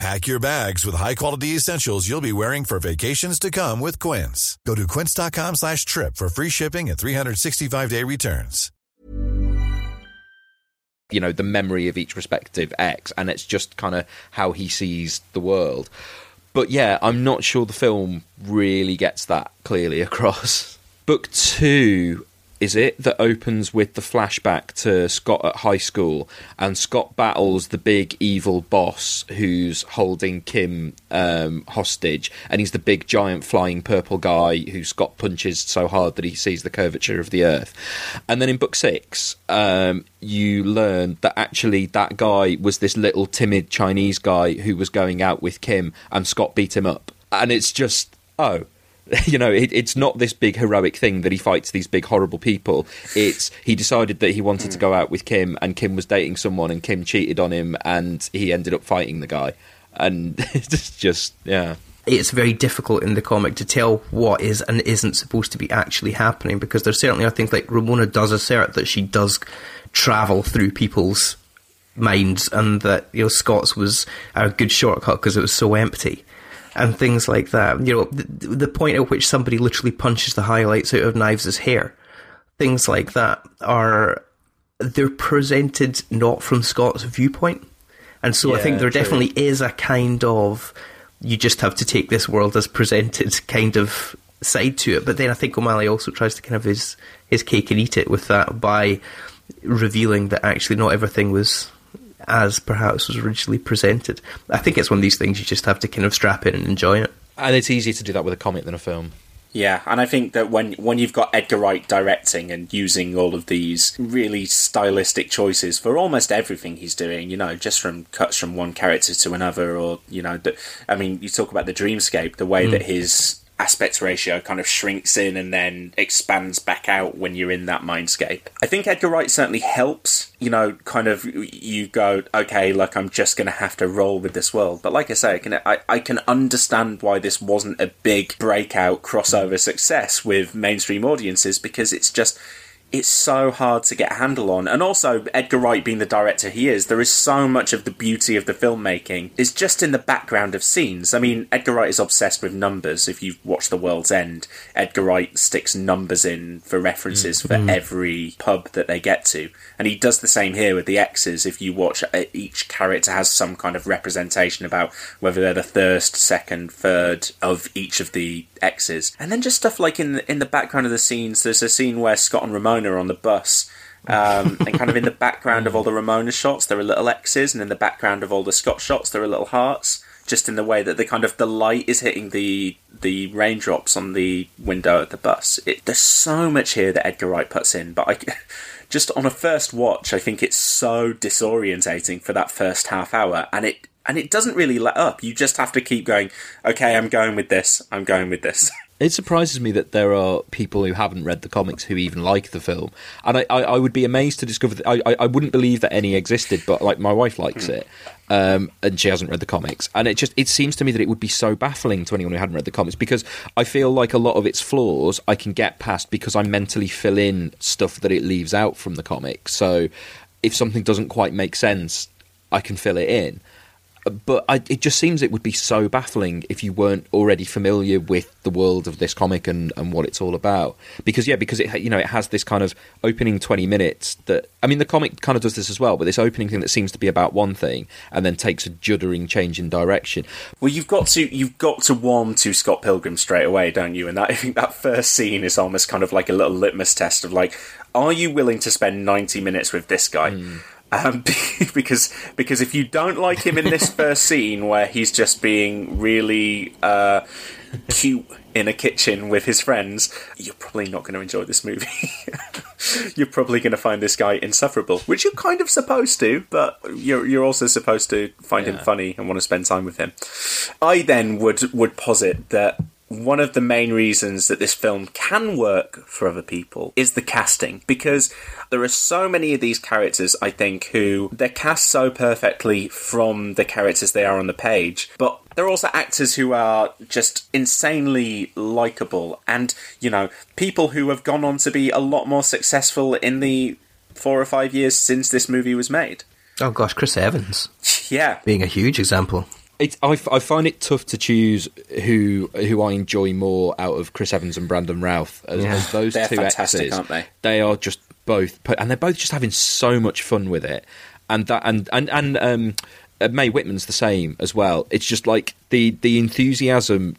K: Pack your bags with high-quality essentials you'll be wearing for vacations to come with Quince. Go to quince.com slash trip for free shipping and 365-day returns.
B: you know the memory of each respective X, and it's just kind of how he sees the world. But yeah, I'm not sure the film really gets that clearly across. Book two is it that opens with the flashback to Scott at high school, and Scott battles the big evil boss who's holding Kim um, hostage, and he's the big giant flying purple guy who Scott punches so hard that he sees the curvature of the earth. And then in book six, um, you learn that actually that guy was this little timid Chinese guy who was going out with Kim, and Scott beat him up. And it's just, oh, you know, it, it's not this big heroic thing that he fights these big horrible people. It's he decided that he wanted to go out with Kim, and Kim was dating someone, and Kim cheated on him, and he ended up fighting the guy. And it's just, yeah.
C: it's very difficult in the comic to tell what is and isn't supposed to be actually happening because there certainly are things like Ramona does assert that she does travel through people's minds and that you know Scott's was a good shortcut because it was so empty and things like that. You know, the, the point at which somebody literally punches the highlights out of Knives' hair, things like that are they're presented not from Scott's viewpoint, and so I think there
B: true.
C: definitely is a kind of you just have to take this world as presented kind of side to it. But then I think O'Malley also tries to kind of his his cake and eat it with that by revealing that actually not everything was as perhaps was originally presented. I think it's one of these things you just have to kind of strap in and enjoy it.
B: And it's easier to do that with a comic than a film.
A: Yeah, and I think that when when you've got Edgar Wright directing and using all of these really stylistic choices for almost everything he's doing, you know, just from cuts from one character to another, or you know, the, I mean, you talk about the dreamscape, the way
B: Mm.
A: that his aspect ratio kind of shrinks in and then expands back out when you're in that mindscape. I think Edgar Wright certainly helps, you know, kind of you go, okay, like I'm just going to have to roll with this world. But like I say, I can, I, I can understand why this wasn't a big breakout crossover success with mainstream audiences because it's just it's so hard to get a handle on. And also, Edgar Wright being the director he is, there is so much of the beauty of the filmmaking is just in the background of scenes. I mean, Edgar Wright is obsessed with numbers. If you've watched The World's End, Edgar Wright sticks numbers in for references for
L: Mm.
A: every pub that they get to. And he does the same here with the X's. If you watch, uh, each character has some kind of representation about whether they're the first, second, third of each of the X's. And then just stuff like in the, in the background of the scenes, there's a scene where Scott and Ramona on the bus. Um, and kind of in the background of all the Ramona shots, there are little X's, and in the background of all the Scott shots, there are little hearts. Just in the way that the kind of the light is hitting the the raindrops on the window of the bus. It, there's so much here that Edgar Wright puts in, but I, just on a first watch, I think it's so disorientating for that first half hour, and it and it doesn't really let up. You just have to keep going. Okay, I'm going with this. I'm going with this.
B: It surprises me that there are people who haven't read the comics who even like the film, and I, I, I would be amazed to discover. That, I, I, I wouldn't believe that any existed, but like my wife likes it, um, and she hasn't read the comics, and it just it seems to me that it would be so baffling to anyone who hadn't read the comics because I feel like a lot of its flaws I can get past because I mentally fill in stuff that it leaves out from the comics. So if something doesn't quite make sense, I can fill it in but I, it just seems it would be so baffling if you weren't already familiar with the world of this comic and, and what it's all about. Because yeah, because it you know it has this kind of opening twenty minutes that I mean the comic kind of does this as well, but this opening thing that seems to be about one thing and then takes a juddering change in direction.
A: Well, you've got to you've got to warm to Scott Pilgrim straight away, don't you? And that I think that first scene is almost kind of like a little litmus test of like, are you willing to spend ninety minutes with this guy? Hmm. Um, because because if you don't like him in this first scene where he's just being really uh, cute in a kitchen with his friends, you're probably not going to enjoy this movie. you're probably going to find this guy insufferable, which you're kind of supposed to, but you're you're also supposed to find him funny and want to spend time with him. I then would would posit that one of the main reasons that this film can work for other people is the casting because there are so many of these characters I think who they're cast so perfectly from the characters they are on the page but there are also actors who are just insanely likable and you know people who have gone on to be a lot more successful in the 4 or 5 years since this movie was made.
C: Oh gosh, Chris Evans.
A: Yeah.
C: Being a huge example.
B: It, I, f- I find it tough to choose who who I enjoy more out of Chris Evans and Brandon Routh as,
A: Yeah.
B: as those
A: They're
B: two
A: fantastic,
B: exes.
A: aren't they?
B: They are just both, and they're both just having so much fun with it, and that and and and um, uh, Mae Whitman's the same as well. It's just like the the enthusiasm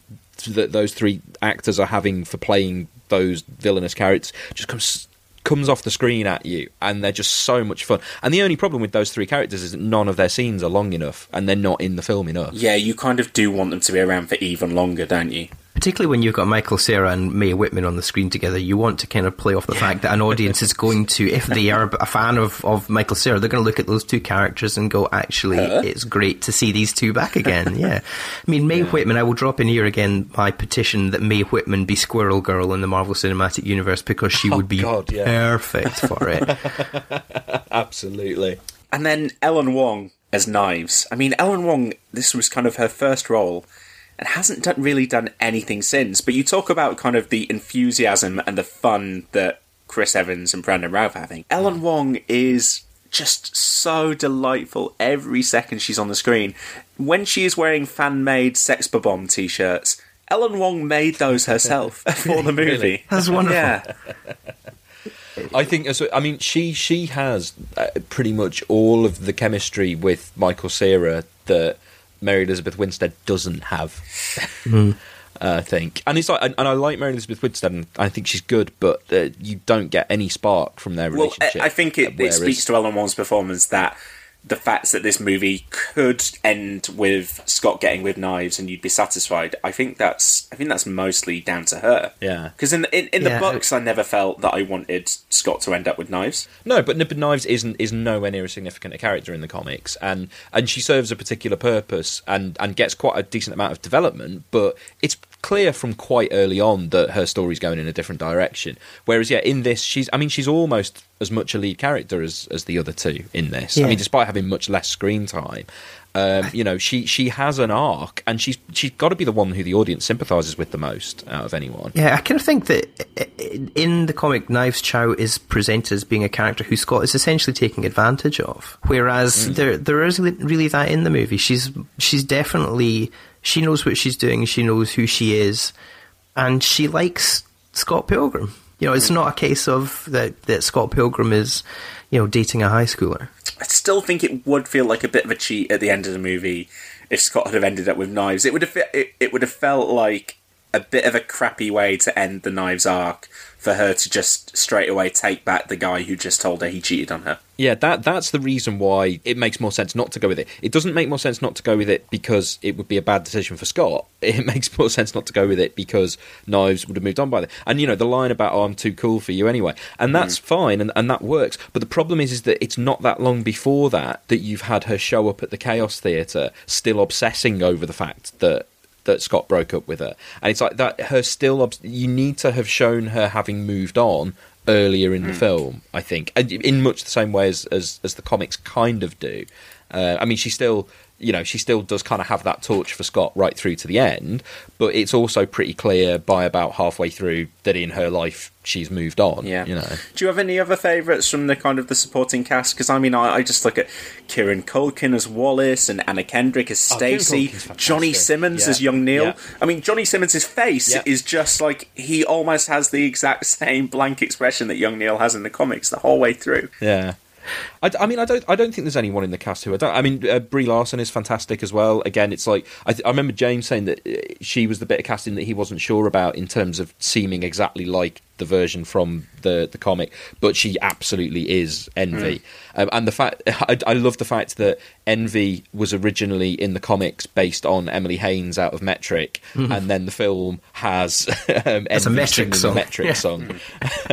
B: that those three actors are having for playing those villainous characters just comes comes off the screen at you and they're just so much fun. And the only problem with those three characters is that none of their scenes are long enough and they're not in the film enough.
A: Yeah you kind of do want them to be around for even longer don't you
C: Particularly when you've got Michael Cera and Mae Whitman on the screen together, you want to kind of play off the fact that an audience is going to, if they are a fan of, of Michael Cera, they're going to look at those two characters and go, actually,
A: Huh?
C: it's great to see these two back again. yeah. I mean, Mae Whitman, I will drop in here again my petition that Mae Whitman be Squirrel Girl in the Marvel Cinematic Universe because she
B: Oh,
C: would be
B: God, yeah.
C: perfect for it.
B: absolutely
A: And then Ellen Wong as Knives. I mean, Ellen Wong, this was kind of her first role and hasn't done, really done anything since. But you talk about kind of the enthusiasm and the fun that Chris Evans and Brandon Routh are having. Ellen Wong is just so delightful every second she's on the screen. When she is wearing fan made Sex Bomb t shirts, Ellen Wong made those herself for the movie.
B: Really?
C: That's wonderful.
A: Yeah.
B: I think as I mean she she has uh, pretty much all of the chemistry with Michael Cera that Mary Elizabeth Winstead doesn't have.
C: Mm.
B: Uh, I think, and it's like, and, and I like Mary Elizabeth Winstead, and I think she's good, but uh, you don't get any spark from their
A: Well,
B: relationship.
A: I, I think it, it speaks to Ellen Wong's performance that the fact that this movie could end with Scott getting with knives and you'd be satisfied. I think that's I think that's mostly down to her.
B: Yeah.
A: Because in, in in
B: Yeah.
A: the books, I never felt that I wanted Scott to end up with knives.
B: No, but Nip Knives isn't is nowhere near as significant a character in the comics, and and she serves a particular purpose and and gets quite a decent amount of development. But it's clear from quite early on that her story's going in a different direction. Whereas, yeah, in this, she's I mean, she's almost as much a lead character as as the other two in this. I mean, despite having much less screen time. Um, you know, she she has an arc, and she's she's got to be the one who the audience sympathises with the most out of anyone.
C: Yeah, I kind of think that in the comic, Knives Chow is presented as being a character who Scott is essentially taking advantage of. Whereas
B: Mm.
C: there there isn't really that in the movie. She's she's definitely she knows what she's doing. She knows who she is, and she likes Scott Pilgrim. You know, it's
B: Mm.
C: not a case of that that Scott Pilgrim is, you know, dating a high schooler.
A: I still think it would feel like a bit of a cheat at the end of the movie if Scott had have ended up with knives. It would have it, it would have felt like a bit of a crappy way to end the knives arc for her to just straight away take back the guy who just told her he cheated on her.
B: Yeah, that that's the reason why it makes more sense not to go with it. It doesn't make more sense not to go with it because it would be a bad decision for Scott. It makes more sense not to go with it because Knives would have moved on by then. And you know, the line about "Oh, I'm too cool for you anyway," and mm. that's fine, and, and that works. But the problem is, is that it's not that long before that that you've had her show up at the Chaos Theatre, still obsessing over the fact that that Scott broke up with her, and it's like that. Her still, obs- you need to have shown her having moved on earlier in the
A: Mm.
B: film. I think, in much the same way as as, as the comics kind of do. Uh, I mean, she still, you know, she still does kind of have that torch for Scott right through to the end, but it's also pretty clear by about halfway through that in her life she's moved on.
A: Yeah.
B: you know.
A: Do you have any other favourites from the kind of the supporting cast? Because I mean, I, I just look at Kieran Culkin as Wallace and Anna Kendrick as
B: Oh, Kieran
A: Stacey,
B: Culkin's fantastic.
A: Johnny Simmons
B: Yeah.
A: as young Neil.
B: Yeah.
A: I mean, Johnny Simmons' face
B: Yeah.
A: is just like he almost has the exact same blank expression that young Neil has in the comics the whole way through.
B: Yeah. I, I mean, I don't. I don't think there's anyone in the cast who I don't. I mean, uh, Brie Larson is fantastic as well. Again, it's like I, th- I remember James saying that uh, she was the bit of casting that he wasn't sure about in terms of seeming exactly like the version from the the comic, but she absolutely is Envy. Um, and the fact I, I love the fact that Envy was originally in the comics based on Emily Haines out of Metric,
C: Mhm.
B: and then the film has um,
C: It's a Metric song.
B: Metric
C: Yeah.
B: song.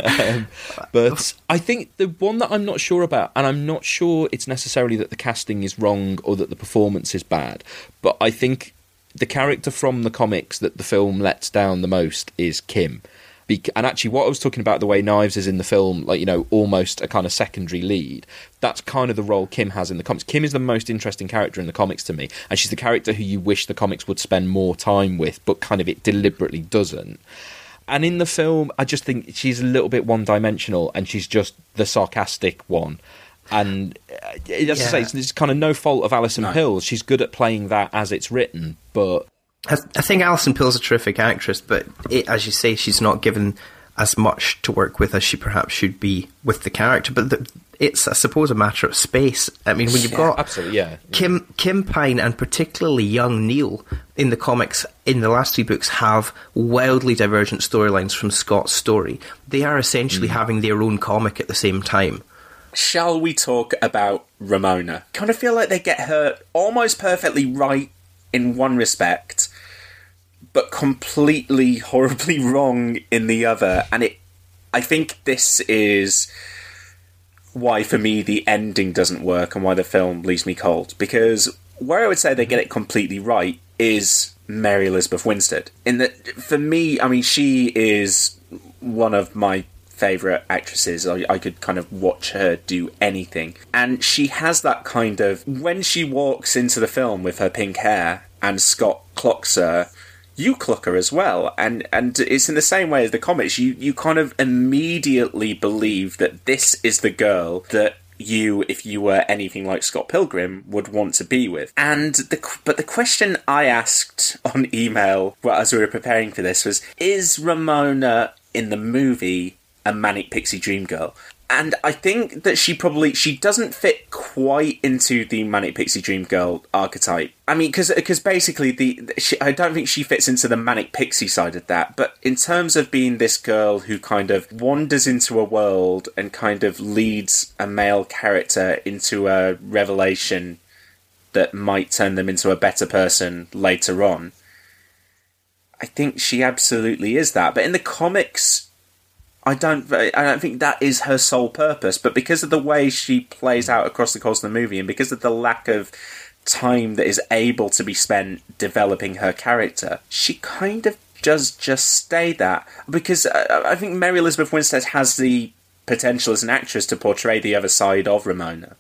B: um, but I think the one that I'm not sure about, and I'm not sure it's necessarily that the casting is wrong or that the performance is bad, but I think the character from the comics that the film lets down the most is Kim. Bec- and actually, what I was talking about, the way Knives is in the film, like, you know, almost a kind of secondary lead, that's kind of the role Kim has in the comics. Kim is the most interesting character in the comics to me, and she's the character who you wish the comics would spend more time with, but kind of it deliberately doesn't. And in the film, I just think she's a little bit one dimensional, and she's just the sarcastic one. And uh, as I say, it's, it's kind of no fault of Alison Pill's. She's good at playing that as it's written, but
C: I, I think Alison Pill's a terrific actress, but it, as you say, she's not given as much to work with as she perhaps should be with the character. But the, it's, I suppose, a matter of space. I mean, when you've
B: Yeah,
C: got
B: absolutely, yeah.
C: Kim Kim Pine and particularly young Neil in the comics in the last three books have wildly divergent storylines from Scott's story. They are essentially hmm. having their own comic at the same time.
A: Shall we talk about Ramona? Kind of feel like they get her almost perfectly right in one respect, but completely horribly wrong in the other. And it, I think this is why, for me, the ending doesn't work and why the film leaves me cold. Because where I would say they get it completely right is Mary Elizabeth Winstead. In that, for me, I mean, she is one of my favourite actresses. I, I could kind of watch her do anything. And she has that kind of. When she walks into the film with her pink hair and Scott clocks her, you clock her as well. And, and it's in the same way as the comics. You, you kind of immediately believe that this is the girl that you, if you were anything like Scott Pilgrim, would want to be with. And the but the question I asked on email well, as we were preparing for this was: Is Ramona in the movie a manic pixie dream girl? And I think that she probably she doesn't fit quite into the manic pixie dream girl archetype. I mean, because because basically the she, I don't think she fits into the manic pixie side of that. But in terms of being this girl who kind of wanders into a world and kind of leads a male character into a revelation that might turn them into a better person later on. I think she absolutely is that. But in the comics, I don't. I don't think that is her sole purpose. But because of the way she plays out across the course of the movie, and because of the lack of time that is able to be spent developing her character, she kind of does just stay that. Because I, I think Mary Elizabeth Winstead has the potential as an actress to portray the other side of Ramona.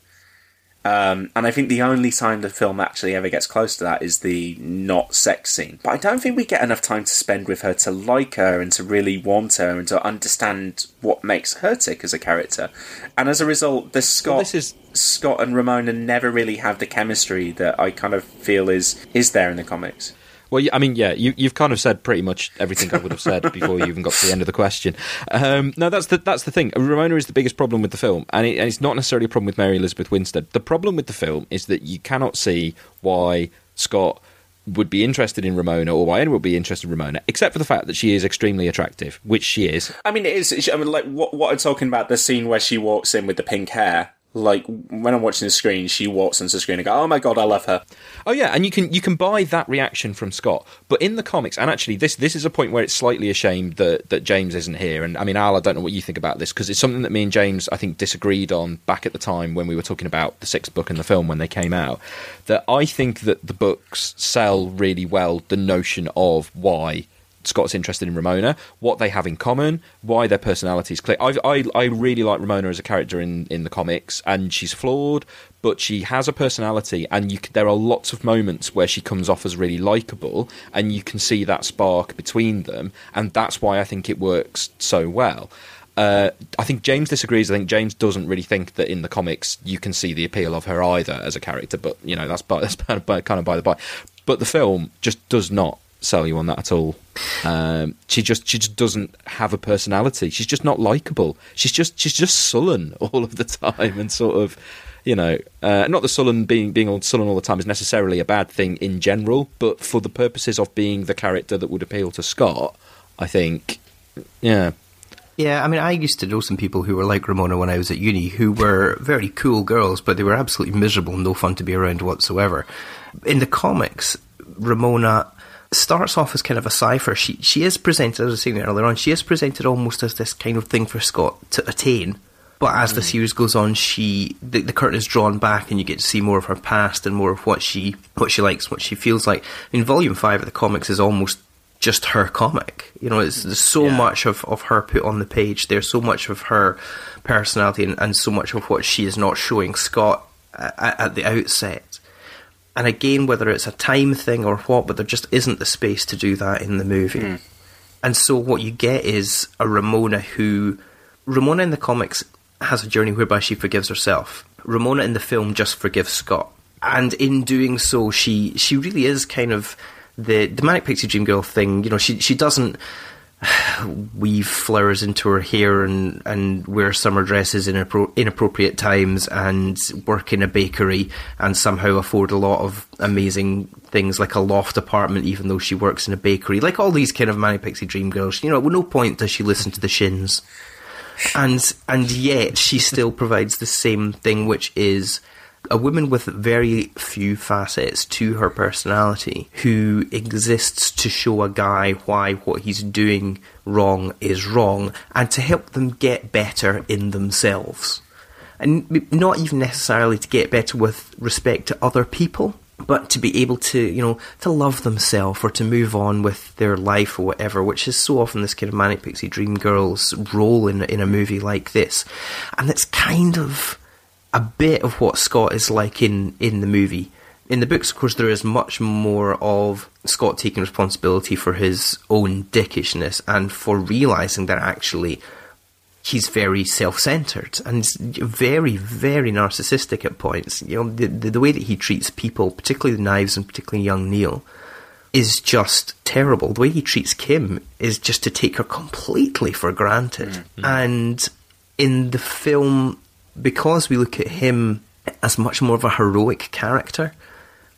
A: Um, and I think the only time the film actually ever gets close to that is the not sex scene. But I don't think we get enough time to spend with her to like her and to really want her and to understand what makes her tick as a character. And as a result, the Scott,
B: this is-
A: Scott and Ramona never really have the chemistry that I kind of feel is is there in the comics.
B: Well, I mean, yeah, you, you've kind of said pretty much everything I would have said before you even got to the end of the question. Um, no, that's the that's the thing. Ramona is the biggest problem with the film, and, it, and it's not necessarily a problem with Mary Elizabeth Winstead. The problem with the film is that you cannot see why Scott would be interested in Ramona or why anyone would be interested in Ramona, except for the fact that she is extremely attractive, which she is.
A: I mean, it is. I mean, like what what I'm talking about the scene where she walks in with the pink hair Like when I'm watching the screen, she walks onto the screen and go, "Oh my god, I love her."
B: Oh yeah, and you can you can buy that reaction from Scott, but in the comics, and actually this this is a point where it's slightly ashamed that that James isn't here. And I mean, Al, I don't know what you think about this because it's something that me and James I think disagreed on back at the time when we were talking about the sixth book and the film when they came out. That I think that the books sell really well the notion of why Scott's interested in Ramona, what they have in common, why their personalities click. I, I, I really like Ramona as a character in, in the comics, and she's flawed, but she has a personality, and you, there are lots of moments where she comes off as really likable, and you can see that spark between them, and that's why I think it works so well. Uh, I think James disagrees. I think James doesn't really think that in the comics you can see the appeal of her either as a character, but you know that's by, that's of by, kind of by the by. But the film just does not sell you on that at all. Um, she just she just doesn't have a personality. She's just not likable. She's just she's just sullen all of the time and sort of you know uh, not the sullen being being all sullen all the time is necessarily a bad thing in general, but for the purposes of being the character that would appeal to Scott, I think yeah.
C: Yeah, I mean, I used to know some people who were like Ramona when I was at uni, who were very cool girls, but they were absolutely miserable, no fun to be around whatsoever. In the comics, Ramona starts off as kind of a cipher. She she is presented, as I was saying earlier on, she is presented almost as this kind of thing for Scott to attain. But as the mm. series goes on, she the, the curtain is drawn back, and you get to see more of her past and more of what she what she likes, what she feels like. I mean, Volume Five of the comics is almost just her comic. You know, it's, there's so much of, of her put on the page. There's so much of her personality and, and so much of what she is not showing Scott at, at the outset. And again, whether it's a time thing or what, but there just isn't the space to do that in the movie. Hmm. And so what you get is a Ramona who. Ramona in the comics has a journey whereby she forgives herself. Ramona in the film just forgives Scott. And in doing so, she, she really is kind of the, the Manic Pixie Dream Girl thing. You know, she, she doesn't weave flowers into her hair and, and wear summer dresses in appro- inappropriate times and work in a bakery and somehow afford a lot of amazing things like a loft apartment even though she works in a bakery. Like all these kind of Manic Pixie Dream Girls. You know, at no point does she listen to the shins. And and yet she still provides the same thing which is a woman with very few facets to her personality who exists to show a guy why what he's doing wrong is wrong and to help them get better in themselves. And not even necessarily to get better with respect to other people, but to be able to, you know, to love themselves or to move on with their life or whatever, which is so often this kind of manic pixie dream girl's role in in a movie like this. And it's kind of a bit of what Scott is like in, in the movie. In the books, of course, there is much more of Scott taking responsibility for his own dickishness and for realizing that actually he's very self-centered and very, very narcissistic at points. You know, the, the, the way that he treats people, particularly the knives and particularly young Neil, is just terrible. The way he treats Kim is just to take her completely for granted. Mm-hmm. And in the film, because we look at him as much more of a heroic character,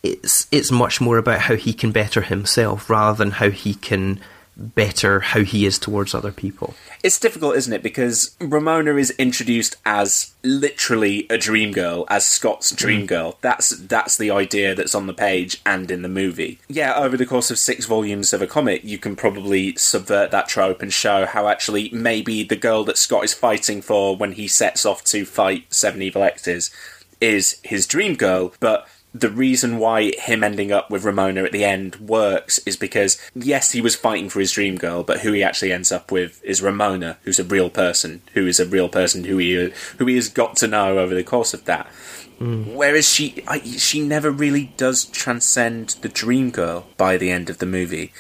C: it's it's much more about how he can better himself rather than how he can better how he is towards other people.
A: It's difficult, isn't it? Because Ramona is introduced as literally a dream girl, as Scott's dream
C: Mm.
A: girl. That's that's the idea that's on the page and in the movie. Yeah, over the course of six volumes of a comic, you can probably subvert that trope and show how actually maybe the girl that Scott is fighting for when he sets off to fight Seven Evil X's is his dream girl, but the reason why him ending up with Ramona at the end works is because yes, he was fighting for his dream girl, but who he actually ends up with is Ramona, who's a real person, who is a real person who he who he has got to know over the course of that. Whereas she, I, she never really does transcend the dream girl by the end of the movie,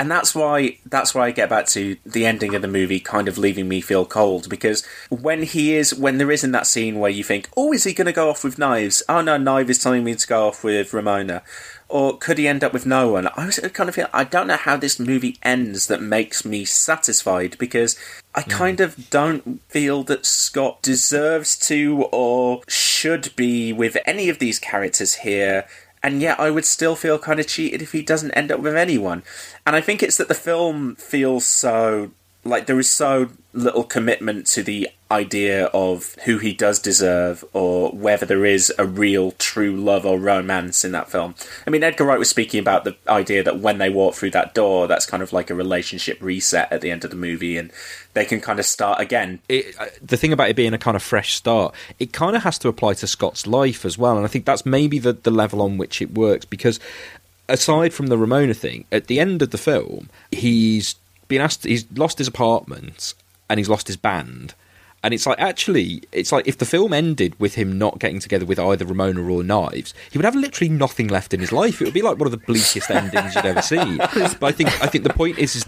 A: and that's why that's why I get back to the ending of the movie, kind of leaving me feel cold because when he is when there is in that scene where you think, oh, is he going to go off with knives? Oh no, knife is telling me to go off with Ramona. Or could he end up with no one? I was kind of feel I don't know how this movie ends that makes me satisfied because I hmm. kind of don't feel that Scott deserves to or should be with any of these characters here. And yet, I would still feel kind of cheated if he doesn't end up with anyone. And I think it's that the film feels so like there is so little commitment to the idea of who he does deserve or whether there is a real true love or romance in that film. I mean, Edgar Wright was speaking about the idea that when they walk through that door, that's kind of like a relationship reset at the end of the movie and they can kind of start again.
B: It, uh, the thing about it being a kind of fresh start, it kind of has to apply to Scott's life as well. And I think that's maybe the, the level on which it works because aside from the Ramona thing, at the end of the film, he's been asked, he's lost his apartment and he's lost his band. And it's like actually, it's like if the film ended with him not getting together with either Ramona or Knives, he would have literally nothing left in his life. It would be like one of the bleakest endings you'd ever see. But I think I think the point is, is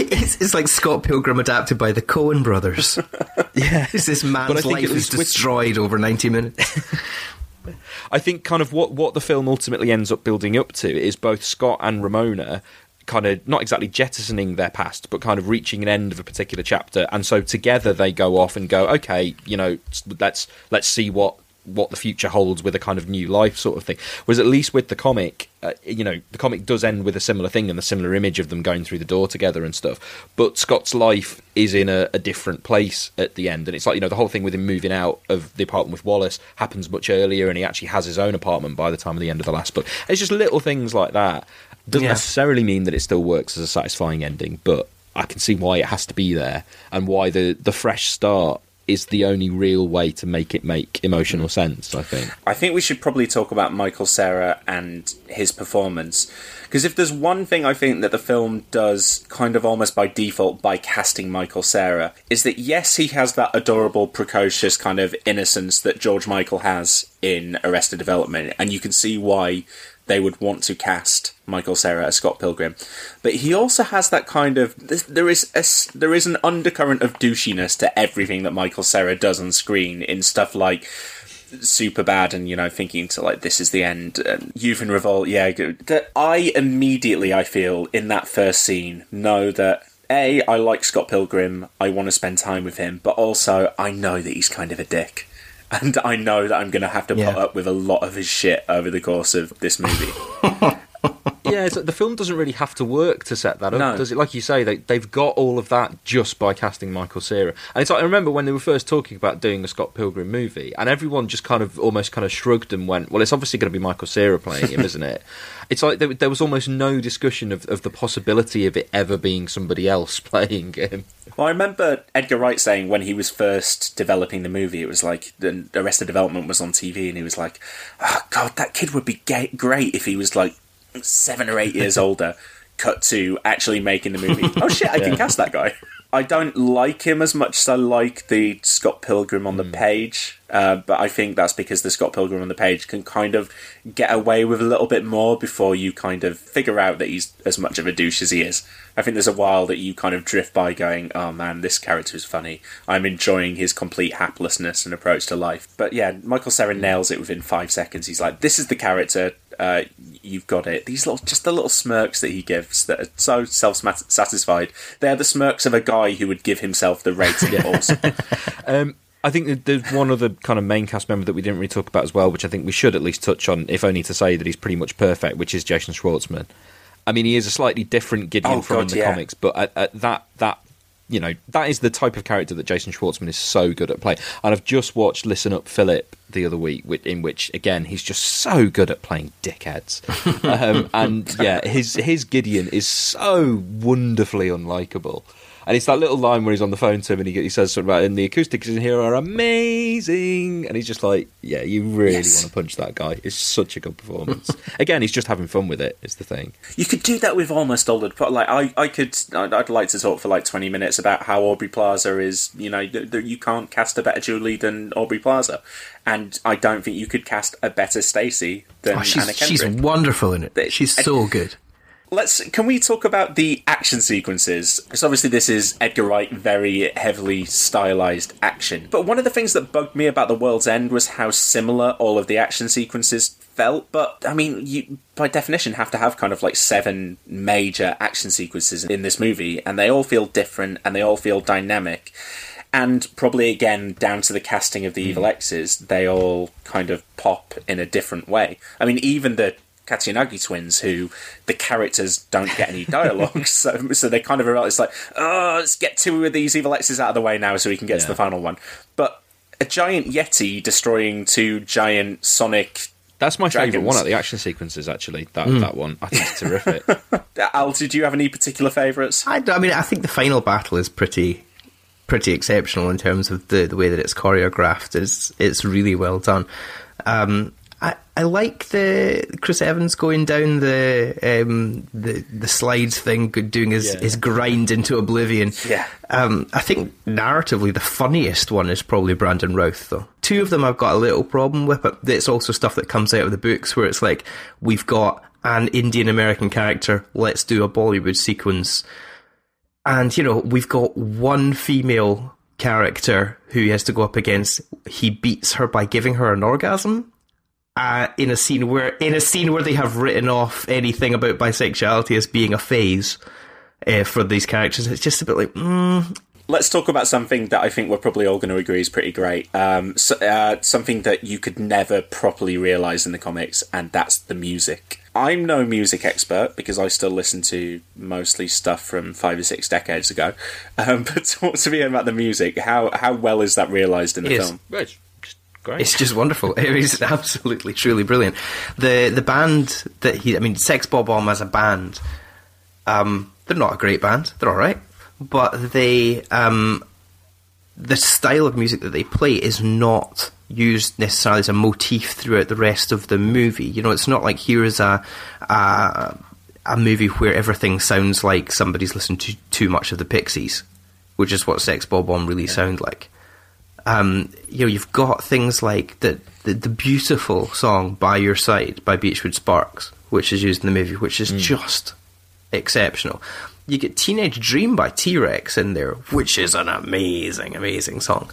C: It's, it's like Scott Pilgrim adapted by the Coen brothers.
B: yeah,
C: It's this man's life is
B: least with-
C: destroyed over 90 minutes.
B: I think kind of what what the film ultimately ends up building up to is both Scott and Ramona kind of not exactly jettisoning their past, but kind of reaching an end of a particular chapter, and so together they go off and go, okay, you know, let's let's see what what the future holds with a kind of new life sort of thing. Whereas at least with the comic, uh, you know, the comic does end with a similar thing and a similar image of them going through the door together and stuff. But Scott's life is in a, a different place at the end, and it's like you know the whole thing with him moving out of the apartment with Wallace happens much earlier, and he actually has his own apartment by the time of the end of the last book. It's just little things like that. Doesn't
C: Yeah.
B: necessarily mean that it still works as a satisfying ending, but I can see why it has to be there and why the the fresh start is the only real way to make it make emotional sense. I think.
A: I think we should probably talk about Michael Cera and his performance. Because if there's one thing I think that the film does kind of almost by default by casting Michael Cera, is that yes, he has that adorable, precocious kind of innocence that George Michael has in Arrested Development, and you can see why they would want to cast Michael Cera as Scott Pilgrim. But he also has that kind of there is a there is an undercurrent of douchiness to everything that Michael Cera does on screen in stuff like super bad and you know thinking to like this is the end and youth in revolt yeah that i immediately i feel in that first scene know that a i like scott pilgrim i want to spend time with him but also i know that he's kind of a dick and i know that i'm going to have to
C: Yeah.
A: put up with a lot of his shit over the course of this movie
B: yeah, it's like the film doesn't really have to work to set that up,
A: No.
B: does it? Like you say, they, they've got all of that just by casting Michael Cera. And it's like, I remember when they were first talking about doing a Scott Pilgrim movie, and everyone just kind of almost kind of shrugged and went, well, it's obviously going to be Michael Cera playing him, isn't it? It's like there, there was almost no discussion of, of the possibility of it ever being somebody else playing him.
A: Well, I remember Edgar Wright saying when he was first developing the movie, it was like the Arrested Development was on TV, and he was like, "Oh God, that kid would be ga- great if he was like seven or eight years older." Cut to actually making the movie. Oh shit, I can
B: Yeah.
A: cast that guy. I don't like him as much as I like the Scott Pilgrim on the page, uh, but I think that's because the Scott Pilgrim on the page can kind of get away with a little bit more before you kind of figure out that he's as much of a douche as he is. I think there's a while that you kind of drift by going, oh man, this character is funny. I'm enjoying his complete haplessness and approach to life. But yeah, Michael Cera nails it within five seconds. He's like, this is the character. Uh, you've got it. These little, just the little smirks that he gives that are so self-satisfied. They're the smirks of a guy who would give himself the rating awesome.
B: Um, I think that there's one other kind of main cast member that we didn't really talk about as well, which I think we should at least touch on, if only to say that he's pretty much perfect, which is Jason Schwartzman. I mean, he is a slightly different Gideon
A: Oh,
B: from
A: God,
B: in the
A: yeah.
B: comics, but at, at that that you know that is the type of character that Jason Schwartzman is so good at playing. And I've just watched Listen Up, Philip the other week, in which again he's just so good at playing dickheads. um, and yeah, his his Gideon is so wonderfully unlikable. And it's that little line where he's on the phone to him and he, he says something about, and the acoustics in here are amazing. And he's just like, yeah, you really
A: Yes.
B: want to punch that guy. It's such a good performance. Again, he's just having fun with it, is the thing.
A: You could do that with almost all the like I, I could I'd, I'd like to talk for like twenty minutes about how Aubrey Plaza is you know th- th- you can't cast a better Julie than Aubrey Plaza, and I don't think you could cast a better Stacey than
C: Oh, she's,
A: Anna
C: she's wonderful in it. She's so good.
A: Let's can we talk about the action sequences? Because obviously this is Edgar Wright very heavily stylized action. But one of the things that bugged me about The World's End was how similar all of the action sequences felt. But I mean, you by definition have to have kind of like seven major action sequences in this movie, and they all feel different and they all feel dynamic. And probably again down to the casting of the hmm. Evil X's, they all kind of pop in a different way. I mean, even the Katayanagi twins, who the characters don't get any dialogue, so so they kind of are it's like, oh, let's get two of these evil X's out of the way now, so we can get to the final one. But a giant yeti destroying two giant Sonic.
B: That's my favourite one at the action sequences. Actually, that
C: Mm.
B: that one I think it's terrific.
A: Al, did you have any particular favourites?
C: I, I mean, I think the final battle is pretty pretty exceptional in terms of the, the way that it's choreographed. It's it's really well done. Um, I, I like the Chris Evans going down the um, the the slides thing, doing his,
A: Yeah.
C: his grind into oblivion.
A: Yeah.
C: Um, I think narratively the funniest one is probably Brandon Routh, though. Two of them I've got a little problem with, but it's also stuff that comes out of the books where it's like we've got an Indian American character, let's do a Bollywood sequence and you know we've got one female character who he has to go up against. He beats her by giving her an orgasm. Uh, in a scene where in a scene where they have written off anything about bisexuality as being a phase uh, for these characters, it's just a bit like, mm,
A: Let's talk about something that I think we're probably all going to agree is pretty great. Um, so, uh, something that you could never properly realize in the comics, and that's the music. I'm no music expert because I still listen to mostly stuff from five or six decades ago. Um, but talk to me about the music. How how well is that realized in the
C: It is.
A: film?
B: Well, it's just great.
C: It's just wonderful. It is absolutely, truly brilliant. The the band that he, I mean, Sex Bob-Omb as a band, um, they're not a great band. They're all right, but they, um, the style of music that they play is not used necessarily as a motif throughout the rest of the movie. You know, it's not like here is a. a a movie where everything sounds like somebody's listened to too much of the Pixies, which is what Sex Bob-Omb really sound like um, you know, you've got things like the, the the beautiful song "By Your Side" by Beachwood Sparks, which is used in the movie, which is just exceptional. You get "Teenage Dream" by T Rex in there, which is an amazing, amazing song.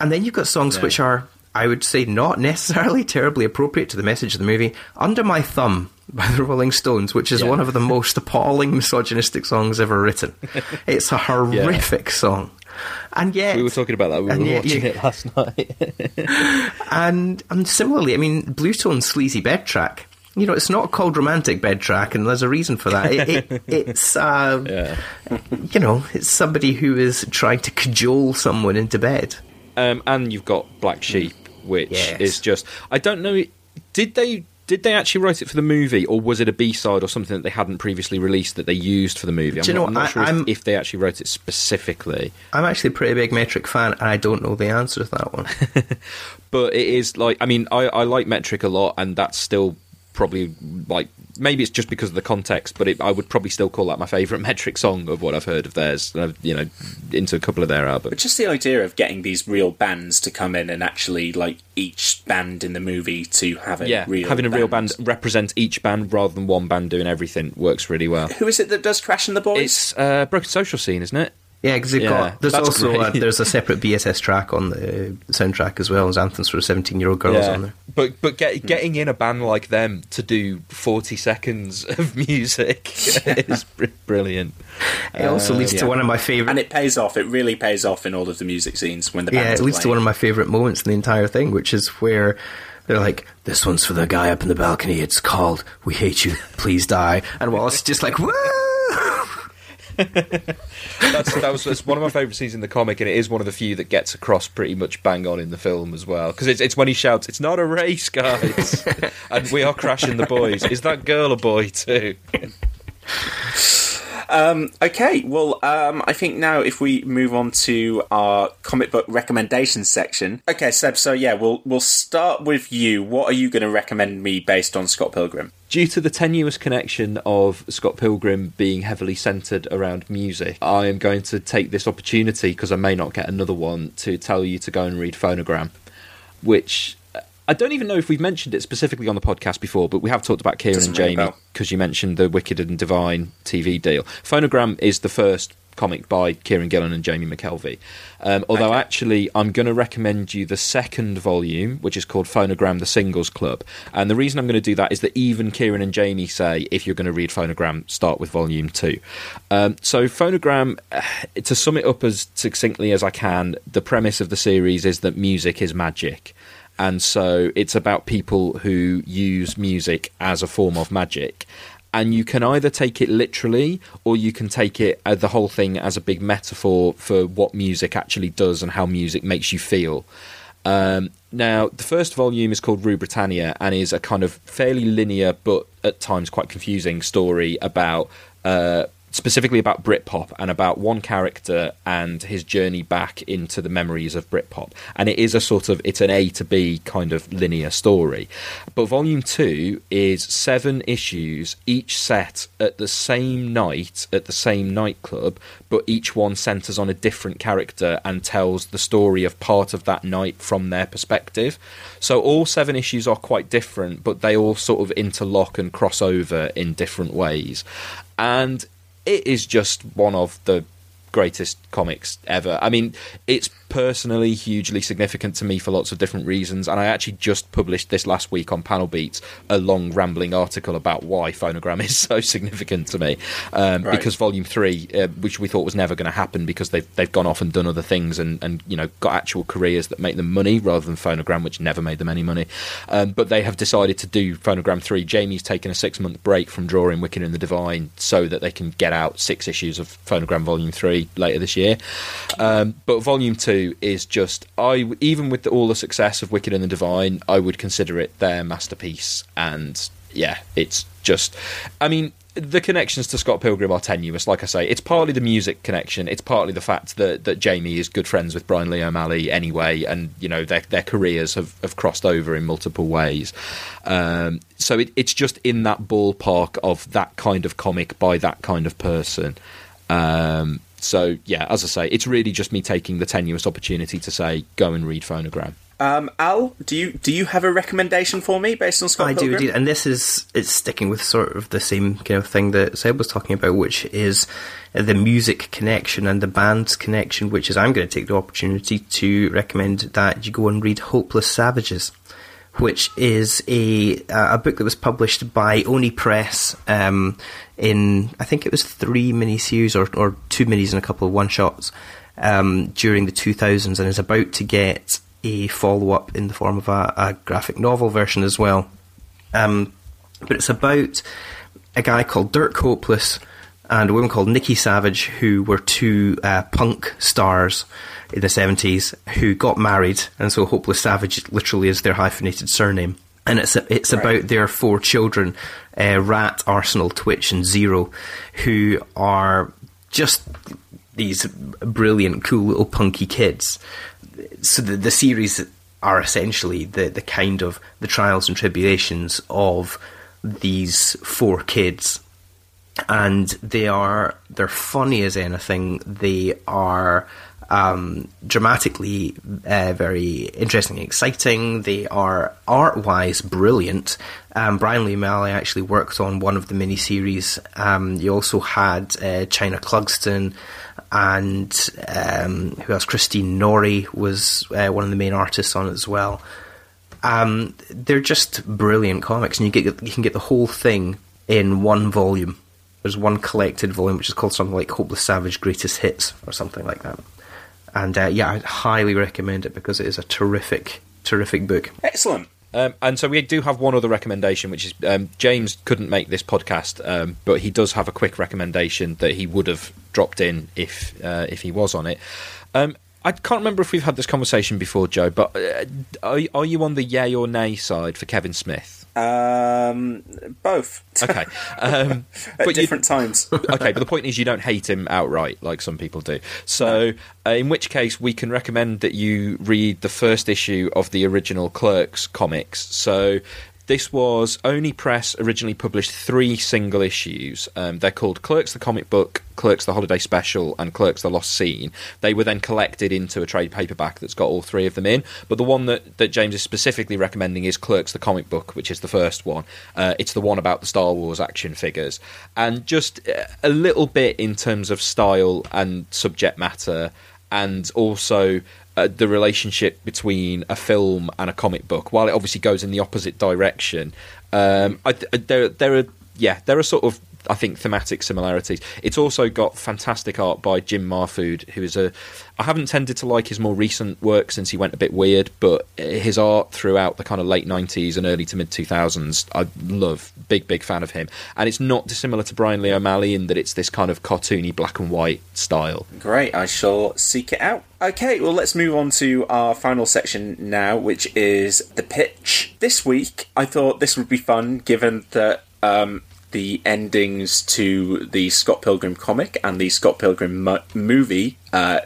C: And then you've got songs
B: Yeah.
C: which are, I would say, not necessarily terribly appropriate to the message of the movie. "Under My Thumb" by the Rolling Stones, which is
B: Yeah.
C: one of the most appalling misogynistic songs ever written. it's a horrific song. And yet,
B: we were talking about that. We were
C: yet
B: watching
C: you-
B: it last night.
C: and and similarly, I mean, Bluetones' sleazy bed track. You know, it's not called romantic bed track, and there's a reason for that. It, it, it's, uh,
B: yeah.
C: you know, it's somebody who is trying to cajole someone into bed.
B: Um, and you've got Black Sheep, which
C: Yes.
B: is just I don't know. Did they did they actually write it for the movie, or was it a B side or something that they hadn't previously released that they used for the movie? I'm
C: Do you
B: not,
C: know,
B: I'm not
C: I-
B: sure if,
C: I'm-
B: if they actually wrote it specifically.
C: I'm actually a pretty big Metric fan, and I don't know the answer to that one.
B: but it is like I mean I, I like Metric a lot, and that's still probably like maybe it's just because of the context, but it, I would probably still call that my favourite Metric song of what I've heard of theirs. I've, you know, into a couple of their albums.
A: But just the idea of getting these real bands to come in and actually like each band in the movie to have a
B: Yeah,
A: real
B: having a real band represent each band rather than one band doing everything works really well.
A: Who is it that does Crash and the Boys?
B: It's uh, Broken Social Scene, isn't it?
C: Yeah, because you've
B: Yeah,
C: got there's also a, there's a separate BSS track on the soundtrack as well as anthems for 17 year old girls on there.
B: But but get, getting in a band like them to do forty seconds of music is br- brilliant.
C: It also
B: Uh,
C: leads to one of my favorite.
A: and it pays off. It really pays off in all of the music scenes when the
C: yeah, it
A: are
C: leads to one of my favorite moments in the entire thing, which is where they're like, "This one's for the guy up in the balcony. It's called "We Hate You, Please Die," and Wallace is just like, "Woo!"
B: That's that was that's one of my favourite scenes in the comic, and it is one of the few that gets across pretty much bang on in the film as well. Because it's it's when he shouts, "It's not a race, guys," and we are crashing the boys. Is that girl a boy too?
A: Um, okay, well, um, I think now if we move on to our comic book recommendations section. Okay, Seb. So yeah, we'll we'll start with you. What are you going to recommend me based on Scott Pilgrim?
B: Due to the tenuous connection of Scott Pilgrim being heavily centred around music, I am going to take this opportunity, because I may not get another one, to tell you to go and read Phonogram, which I don't even know if we've mentioned it specifically on the podcast before, but we have talked about Kieran
A: Doesn't
B: and Jamie because you mentioned the Wicked and Divine TV deal. Phonogram is the first comic by Kieron Gillen and Jamie McKelvie. Um, although, actually, I'm going to recommend you the second volume, which is called Phonogram The Singles Club. And the reason I'm going to do that is that even Kieron and Jamie say if you're going to read Phonogram, start with volume two. Um, so, Phonogram, to sum it up as succinctly as I can, the premise of the series is that music is magic. And so it's about people who use music as a form of magic. And you can either take it literally, or you can take it uh, the whole thing as a big metaphor for what music actually does and how music makes you feel. Um, now, the first volume is called Rue Britannia and is a kind of fairly linear but at times quite confusing story about uh, specifically about Britpop and about one character and his journey back into the memories of Britpop. And it is a sort of it's an A to B kind of linear story. But volume 2 is 7 issues each set at the same night at the same nightclub, but each one centers on a different character and tells the story of part of that night from their perspective. So all 7 issues are quite different, but they all sort of interlock and cross over in different ways. And it is just one of the greatest comics ever. I mean, it's personally hugely significant to me for lots of different reasons, and I actually just published this last week on Panel Beats a long rambling article about why Phonogram is so significant to me. Um,
A: Right.
B: Because Volume Three, uh, which we thought was never going to happen, because they've they've gone off and done other things and and you know got actual careers that make them money rather than Phonogram, which never made them any money. Um, but they have decided to do Phonogram Three. Jamie's taken a six month break from drawing Wicked and the Divine so that they can get out six issues of Phonogram Volume Three later this year. Um, but Volume Two is just I even with the, all the success of Wicked and the Divine, I would consider it their masterpiece. And yeah, it's just I mean the connections to Scott Pilgrim are tenuous. Like I say, it's partly the music connection. It's partly the fact that, that Jamie is good friends with Brian Lee O'Malley anyway, and you know their their careers have, have crossed over in multiple ways. Um, so it, it's just in that ballpark of that kind of comic by that kind of person. Um, so yeah, as I say, it's really just me taking the tenuous opportunity to say go and read Phonogram.
A: Um, Al, do you do you have a recommendation for me based on Scott
C: I do indeed, and this is it's sticking with sort of the same kind of thing that Seb was talking about, which is the music connection and the band's connection. Which is, I'm going to take the opportunity to recommend that you go and read "Hopeless Savages," which is a a book that was published by Oni Press um, in I think it was three miniseries or or two minis and a couple of one shots um, during the 2000s, and is about to get a follow up in the form of a, a graphic novel version as well. Um, but it's about a guy called Dirk Hopeless and a woman called Nikki Savage, who were two uh, punk stars in the 70s who got married, and so Hopeless Savage literally is their hyphenated surname. And it's it's about their four children, uh, Rat, Arsenal, Twitch, and Zero, who are just these brilliant, cool little punky kids. So the the series are essentially the the kind of the trials and tribulations of these four kids and they are they're funny as anything. They are um, dramatically uh, very interesting and exciting. They are art wise brilliant. Um, Brian Lee O'Malley actually worked on one of the miniseries. Um, you also had uh, Chynna Clugston and um, who else? Christine Norrie was uh, one of the main artists on it as well. Um, they're just brilliant comics, and you get you can get the whole thing in one volume. There's one collected volume which is called something like Hopeless Savage Greatest Hits or something like that. And uh, yeah, I highly recommend it because it is a terrific, terrific book.
A: Excellent.
B: Um, and so we do have one other recommendation, which is um, James couldn't make this podcast, um, but he does have a quick recommendation that he would have dropped in if uh, if he was on it. Um, I can't remember if we've had this conversation before, Joe, but uh, are, are you on the yay or nay side for Kevin Smith?
A: Um, both.
B: Okay, um,
A: At
B: you-
A: different times.
B: okay, but the point is, you don't hate him outright like some people do. So, uh, in which case, we can recommend that you read the first issue of the original Clerks comics. So. This was Oni Press originally published three single issues. Um, they're called Clerks the Comic Book, Clerks the Holiday Special, and Clerks the Lost Scene. They were then collected into a trade paperback that's got all three of them in. But the one that, that James is specifically recommending is Clerks the Comic Book, which is the first one. Uh, it's the one about the Star Wars action figures. And just uh, a little bit in terms of style and subject matter, and also uh, the relationship between a film and a comic book, while it obviously goes in the opposite direction, um, I, I, there there are yeah there are sort of I think, thematic similarities. It's also got fantastic art by Jim Mahfood, who is a. I haven't tended to like his more recent work since he went a bit weird, but his art throughout the kind of late 90s and early to mid 2000s, I love. Big, big fan of him. And it's not dissimilar to Brian Lee O'Malley in that it's this kind of cartoony black and white style.
A: Great, I shall seek it out. Okay, well, let's move on to our final section now, which is the pitch. This week, I thought this would be fun given that um, the endings to the Scott Pilgrim comic and the Scott Pilgrim mo- movie uh,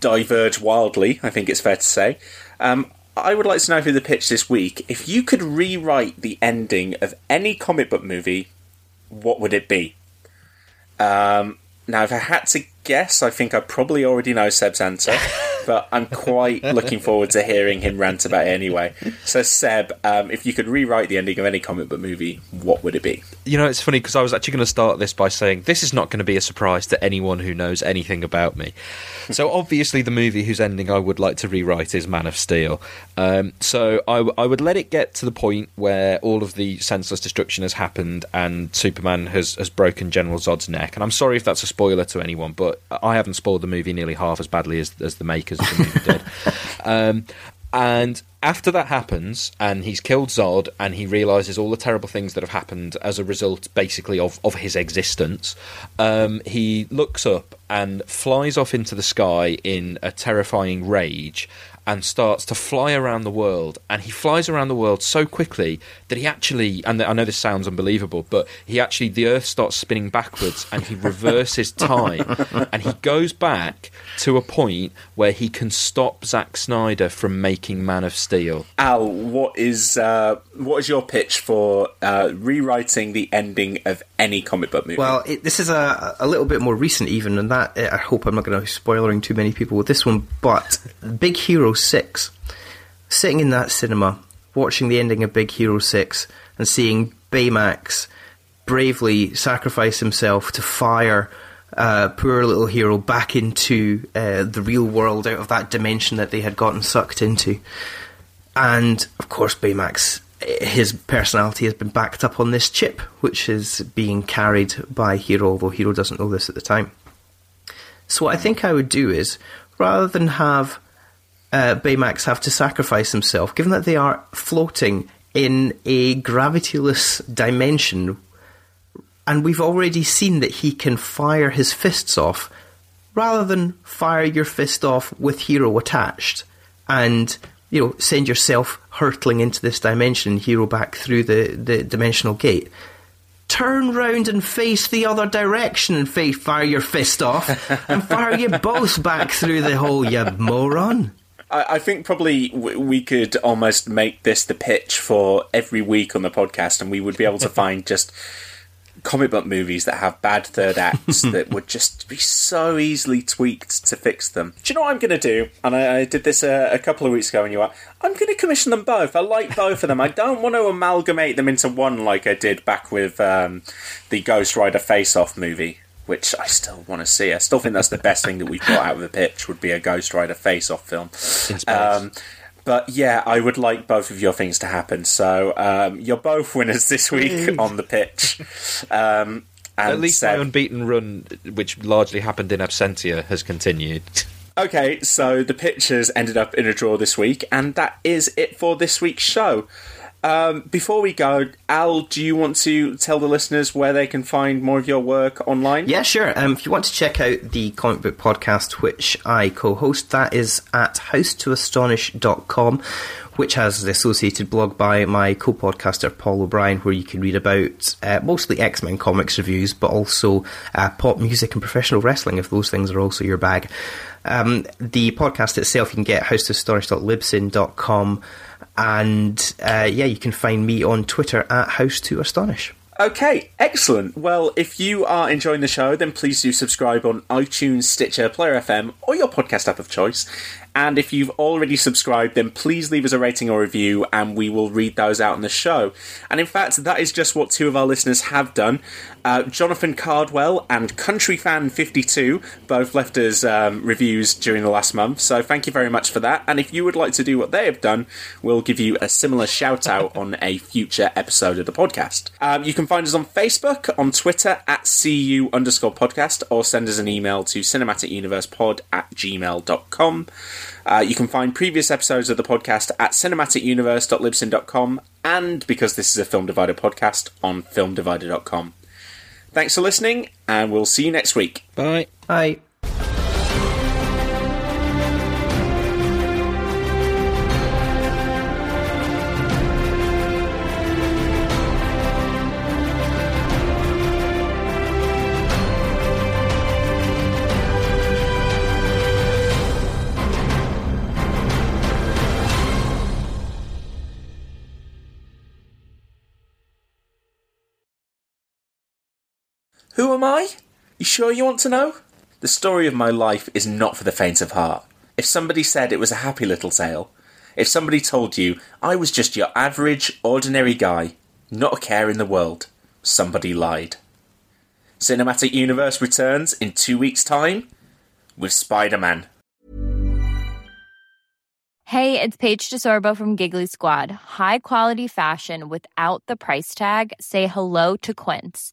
A: diverge wildly, I think it's fair to say. Um, I would like to know for the pitch this week if you could rewrite the ending of any comic book movie, what would it be? Um, now, if I had to guess, I think I probably already know Seb's answer, but I'm quite looking forward to hearing him rant about it anyway. So, Seb, um, if you could rewrite the ending of any comic book movie, what would it be?
B: You know, it's funny because I was actually going to start this by saying this is not going to be a surprise to anyone who knows anything about me. so, obviously, the movie whose ending I would like to rewrite is Man of Steel. Um, so, I, w- I would let it get to the point where all of the senseless destruction has happened and Superman has, has broken General Zod's neck. And I'm sorry if that's a spoiler to anyone, but I haven't spoiled the movie nearly half as badly as, as the makers movie did. Um, and after that happens, and he's killed Zod, and he realizes all the terrible things that have happened as a result, basically, of, of his existence, um, he looks up and flies off into the sky in a terrifying rage and starts to fly around the world. And he flies around the world so quickly that he actually, and I know this sounds unbelievable, but he actually, the Earth starts spinning backwards and he reverses time. And he goes back to a point where he can stop Zack Snyder from making Man of Steel.
A: Al, what is uh, what is your pitch for uh, rewriting the ending of any comic book movie?
C: Well, it, this is a, a little bit more recent, even, and that I hope I'm not going to be spoiling too many people with this one. But Big Hero Six, sitting in that cinema, watching the ending of Big Hero Six, and seeing Baymax bravely sacrifice himself to fire uh, poor little hero back into uh, the real world out of that dimension that they had gotten sucked into. And of course, Baymax, his personality has been backed up on this chip, which is being carried by Hero, although Hero doesn't know this at the time. So, what I think I would do is, rather than have uh, Baymax have to sacrifice himself, given that they are floating in a gravityless dimension. And we've already seen that he can fire his fists off rather than fire your fist off with hero attached and you know send yourself hurtling into this dimension hero back through the, the dimensional gate. Turn round and face the other direction and face, fire your fist off and fire you both back through the hole you moron
A: I, I think probably w- we could almost make this the pitch for every week on the podcast, and we would be able to find just comic book movies that have bad third acts that would just be so easily tweaked to fix them. Do you know what I'm going to do? And I, I did this a, a couple of weeks ago, and you are. I'm going to commission them both. I like both of them. I don't want to amalgamate them into one like I did back with um, the Ghost Rider Face Off movie. Which I still want to see. I still think that's the best thing that we've got out of the pitch would be a Ghost Rider Face Off film. Um, but yeah, I would like both of your things to happen. So um, you're both winners this week on the pitch. Um, and
B: At least
A: Seb-
B: my unbeaten run, which largely happened in absentia, has continued.
A: Okay, so the pictures ended up in a draw this week, and that is it for this week's show. Um, before we go, Al, do you want to tell the listeners where they can find more of your work online?
C: Yeah, sure. Um, if you want to check out the comic book podcast, which I co host, that is at housetoastonish.com, which has the associated blog by my co podcaster Paul O'Brien, where you can read about uh, mostly X Men comics reviews, but also uh, pop music and professional wrestling, if those things are also your bag. Um, the podcast itself, you can get housetoastonish.libsyn.com. And uh, yeah, you can find me on Twitter at House to Astonish.
A: Okay, excellent. Well, if you are enjoying the show, then please do subscribe on iTunes, Stitcher, Player FM, or your podcast app of choice. And if you've already subscribed, then please leave us a rating or review and we will read those out on the show. And in fact, that is just what two of our listeners have done. Uh, Jonathan Cardwell and CountryFan52 both left us um, reviews during the last month, so thank you very much for that. And if you would like to do what they have done, we'll give you a similar shout out on a future episode of the podcast. Um, you can find us on Facebook, on Twitter at CU underscore podcast, or send us an email to cinematicuniversepod at gmail.com. Uh, you can find previous episodes of the podcast at cinematicuniverse.libsyn.com and because this is a Film Divider podcast on filmdivider.com. Thanks for listening, and we'll see you next week.
B: Bye.
C: Bye.
A: Am I? You sure you want to know? The story of my life is not for the faint of heart. If somebody said it was a happy little tale, if somebody told you I was just your average, ordinary guy, not a care in the world, somebody lied. Cinematic Universe returns in two weeks' time with Spider Man.
L: Hey, it's Paige DeSorbo from Giggly Squad. High quality fashion without the price tag? Say hello to Quince.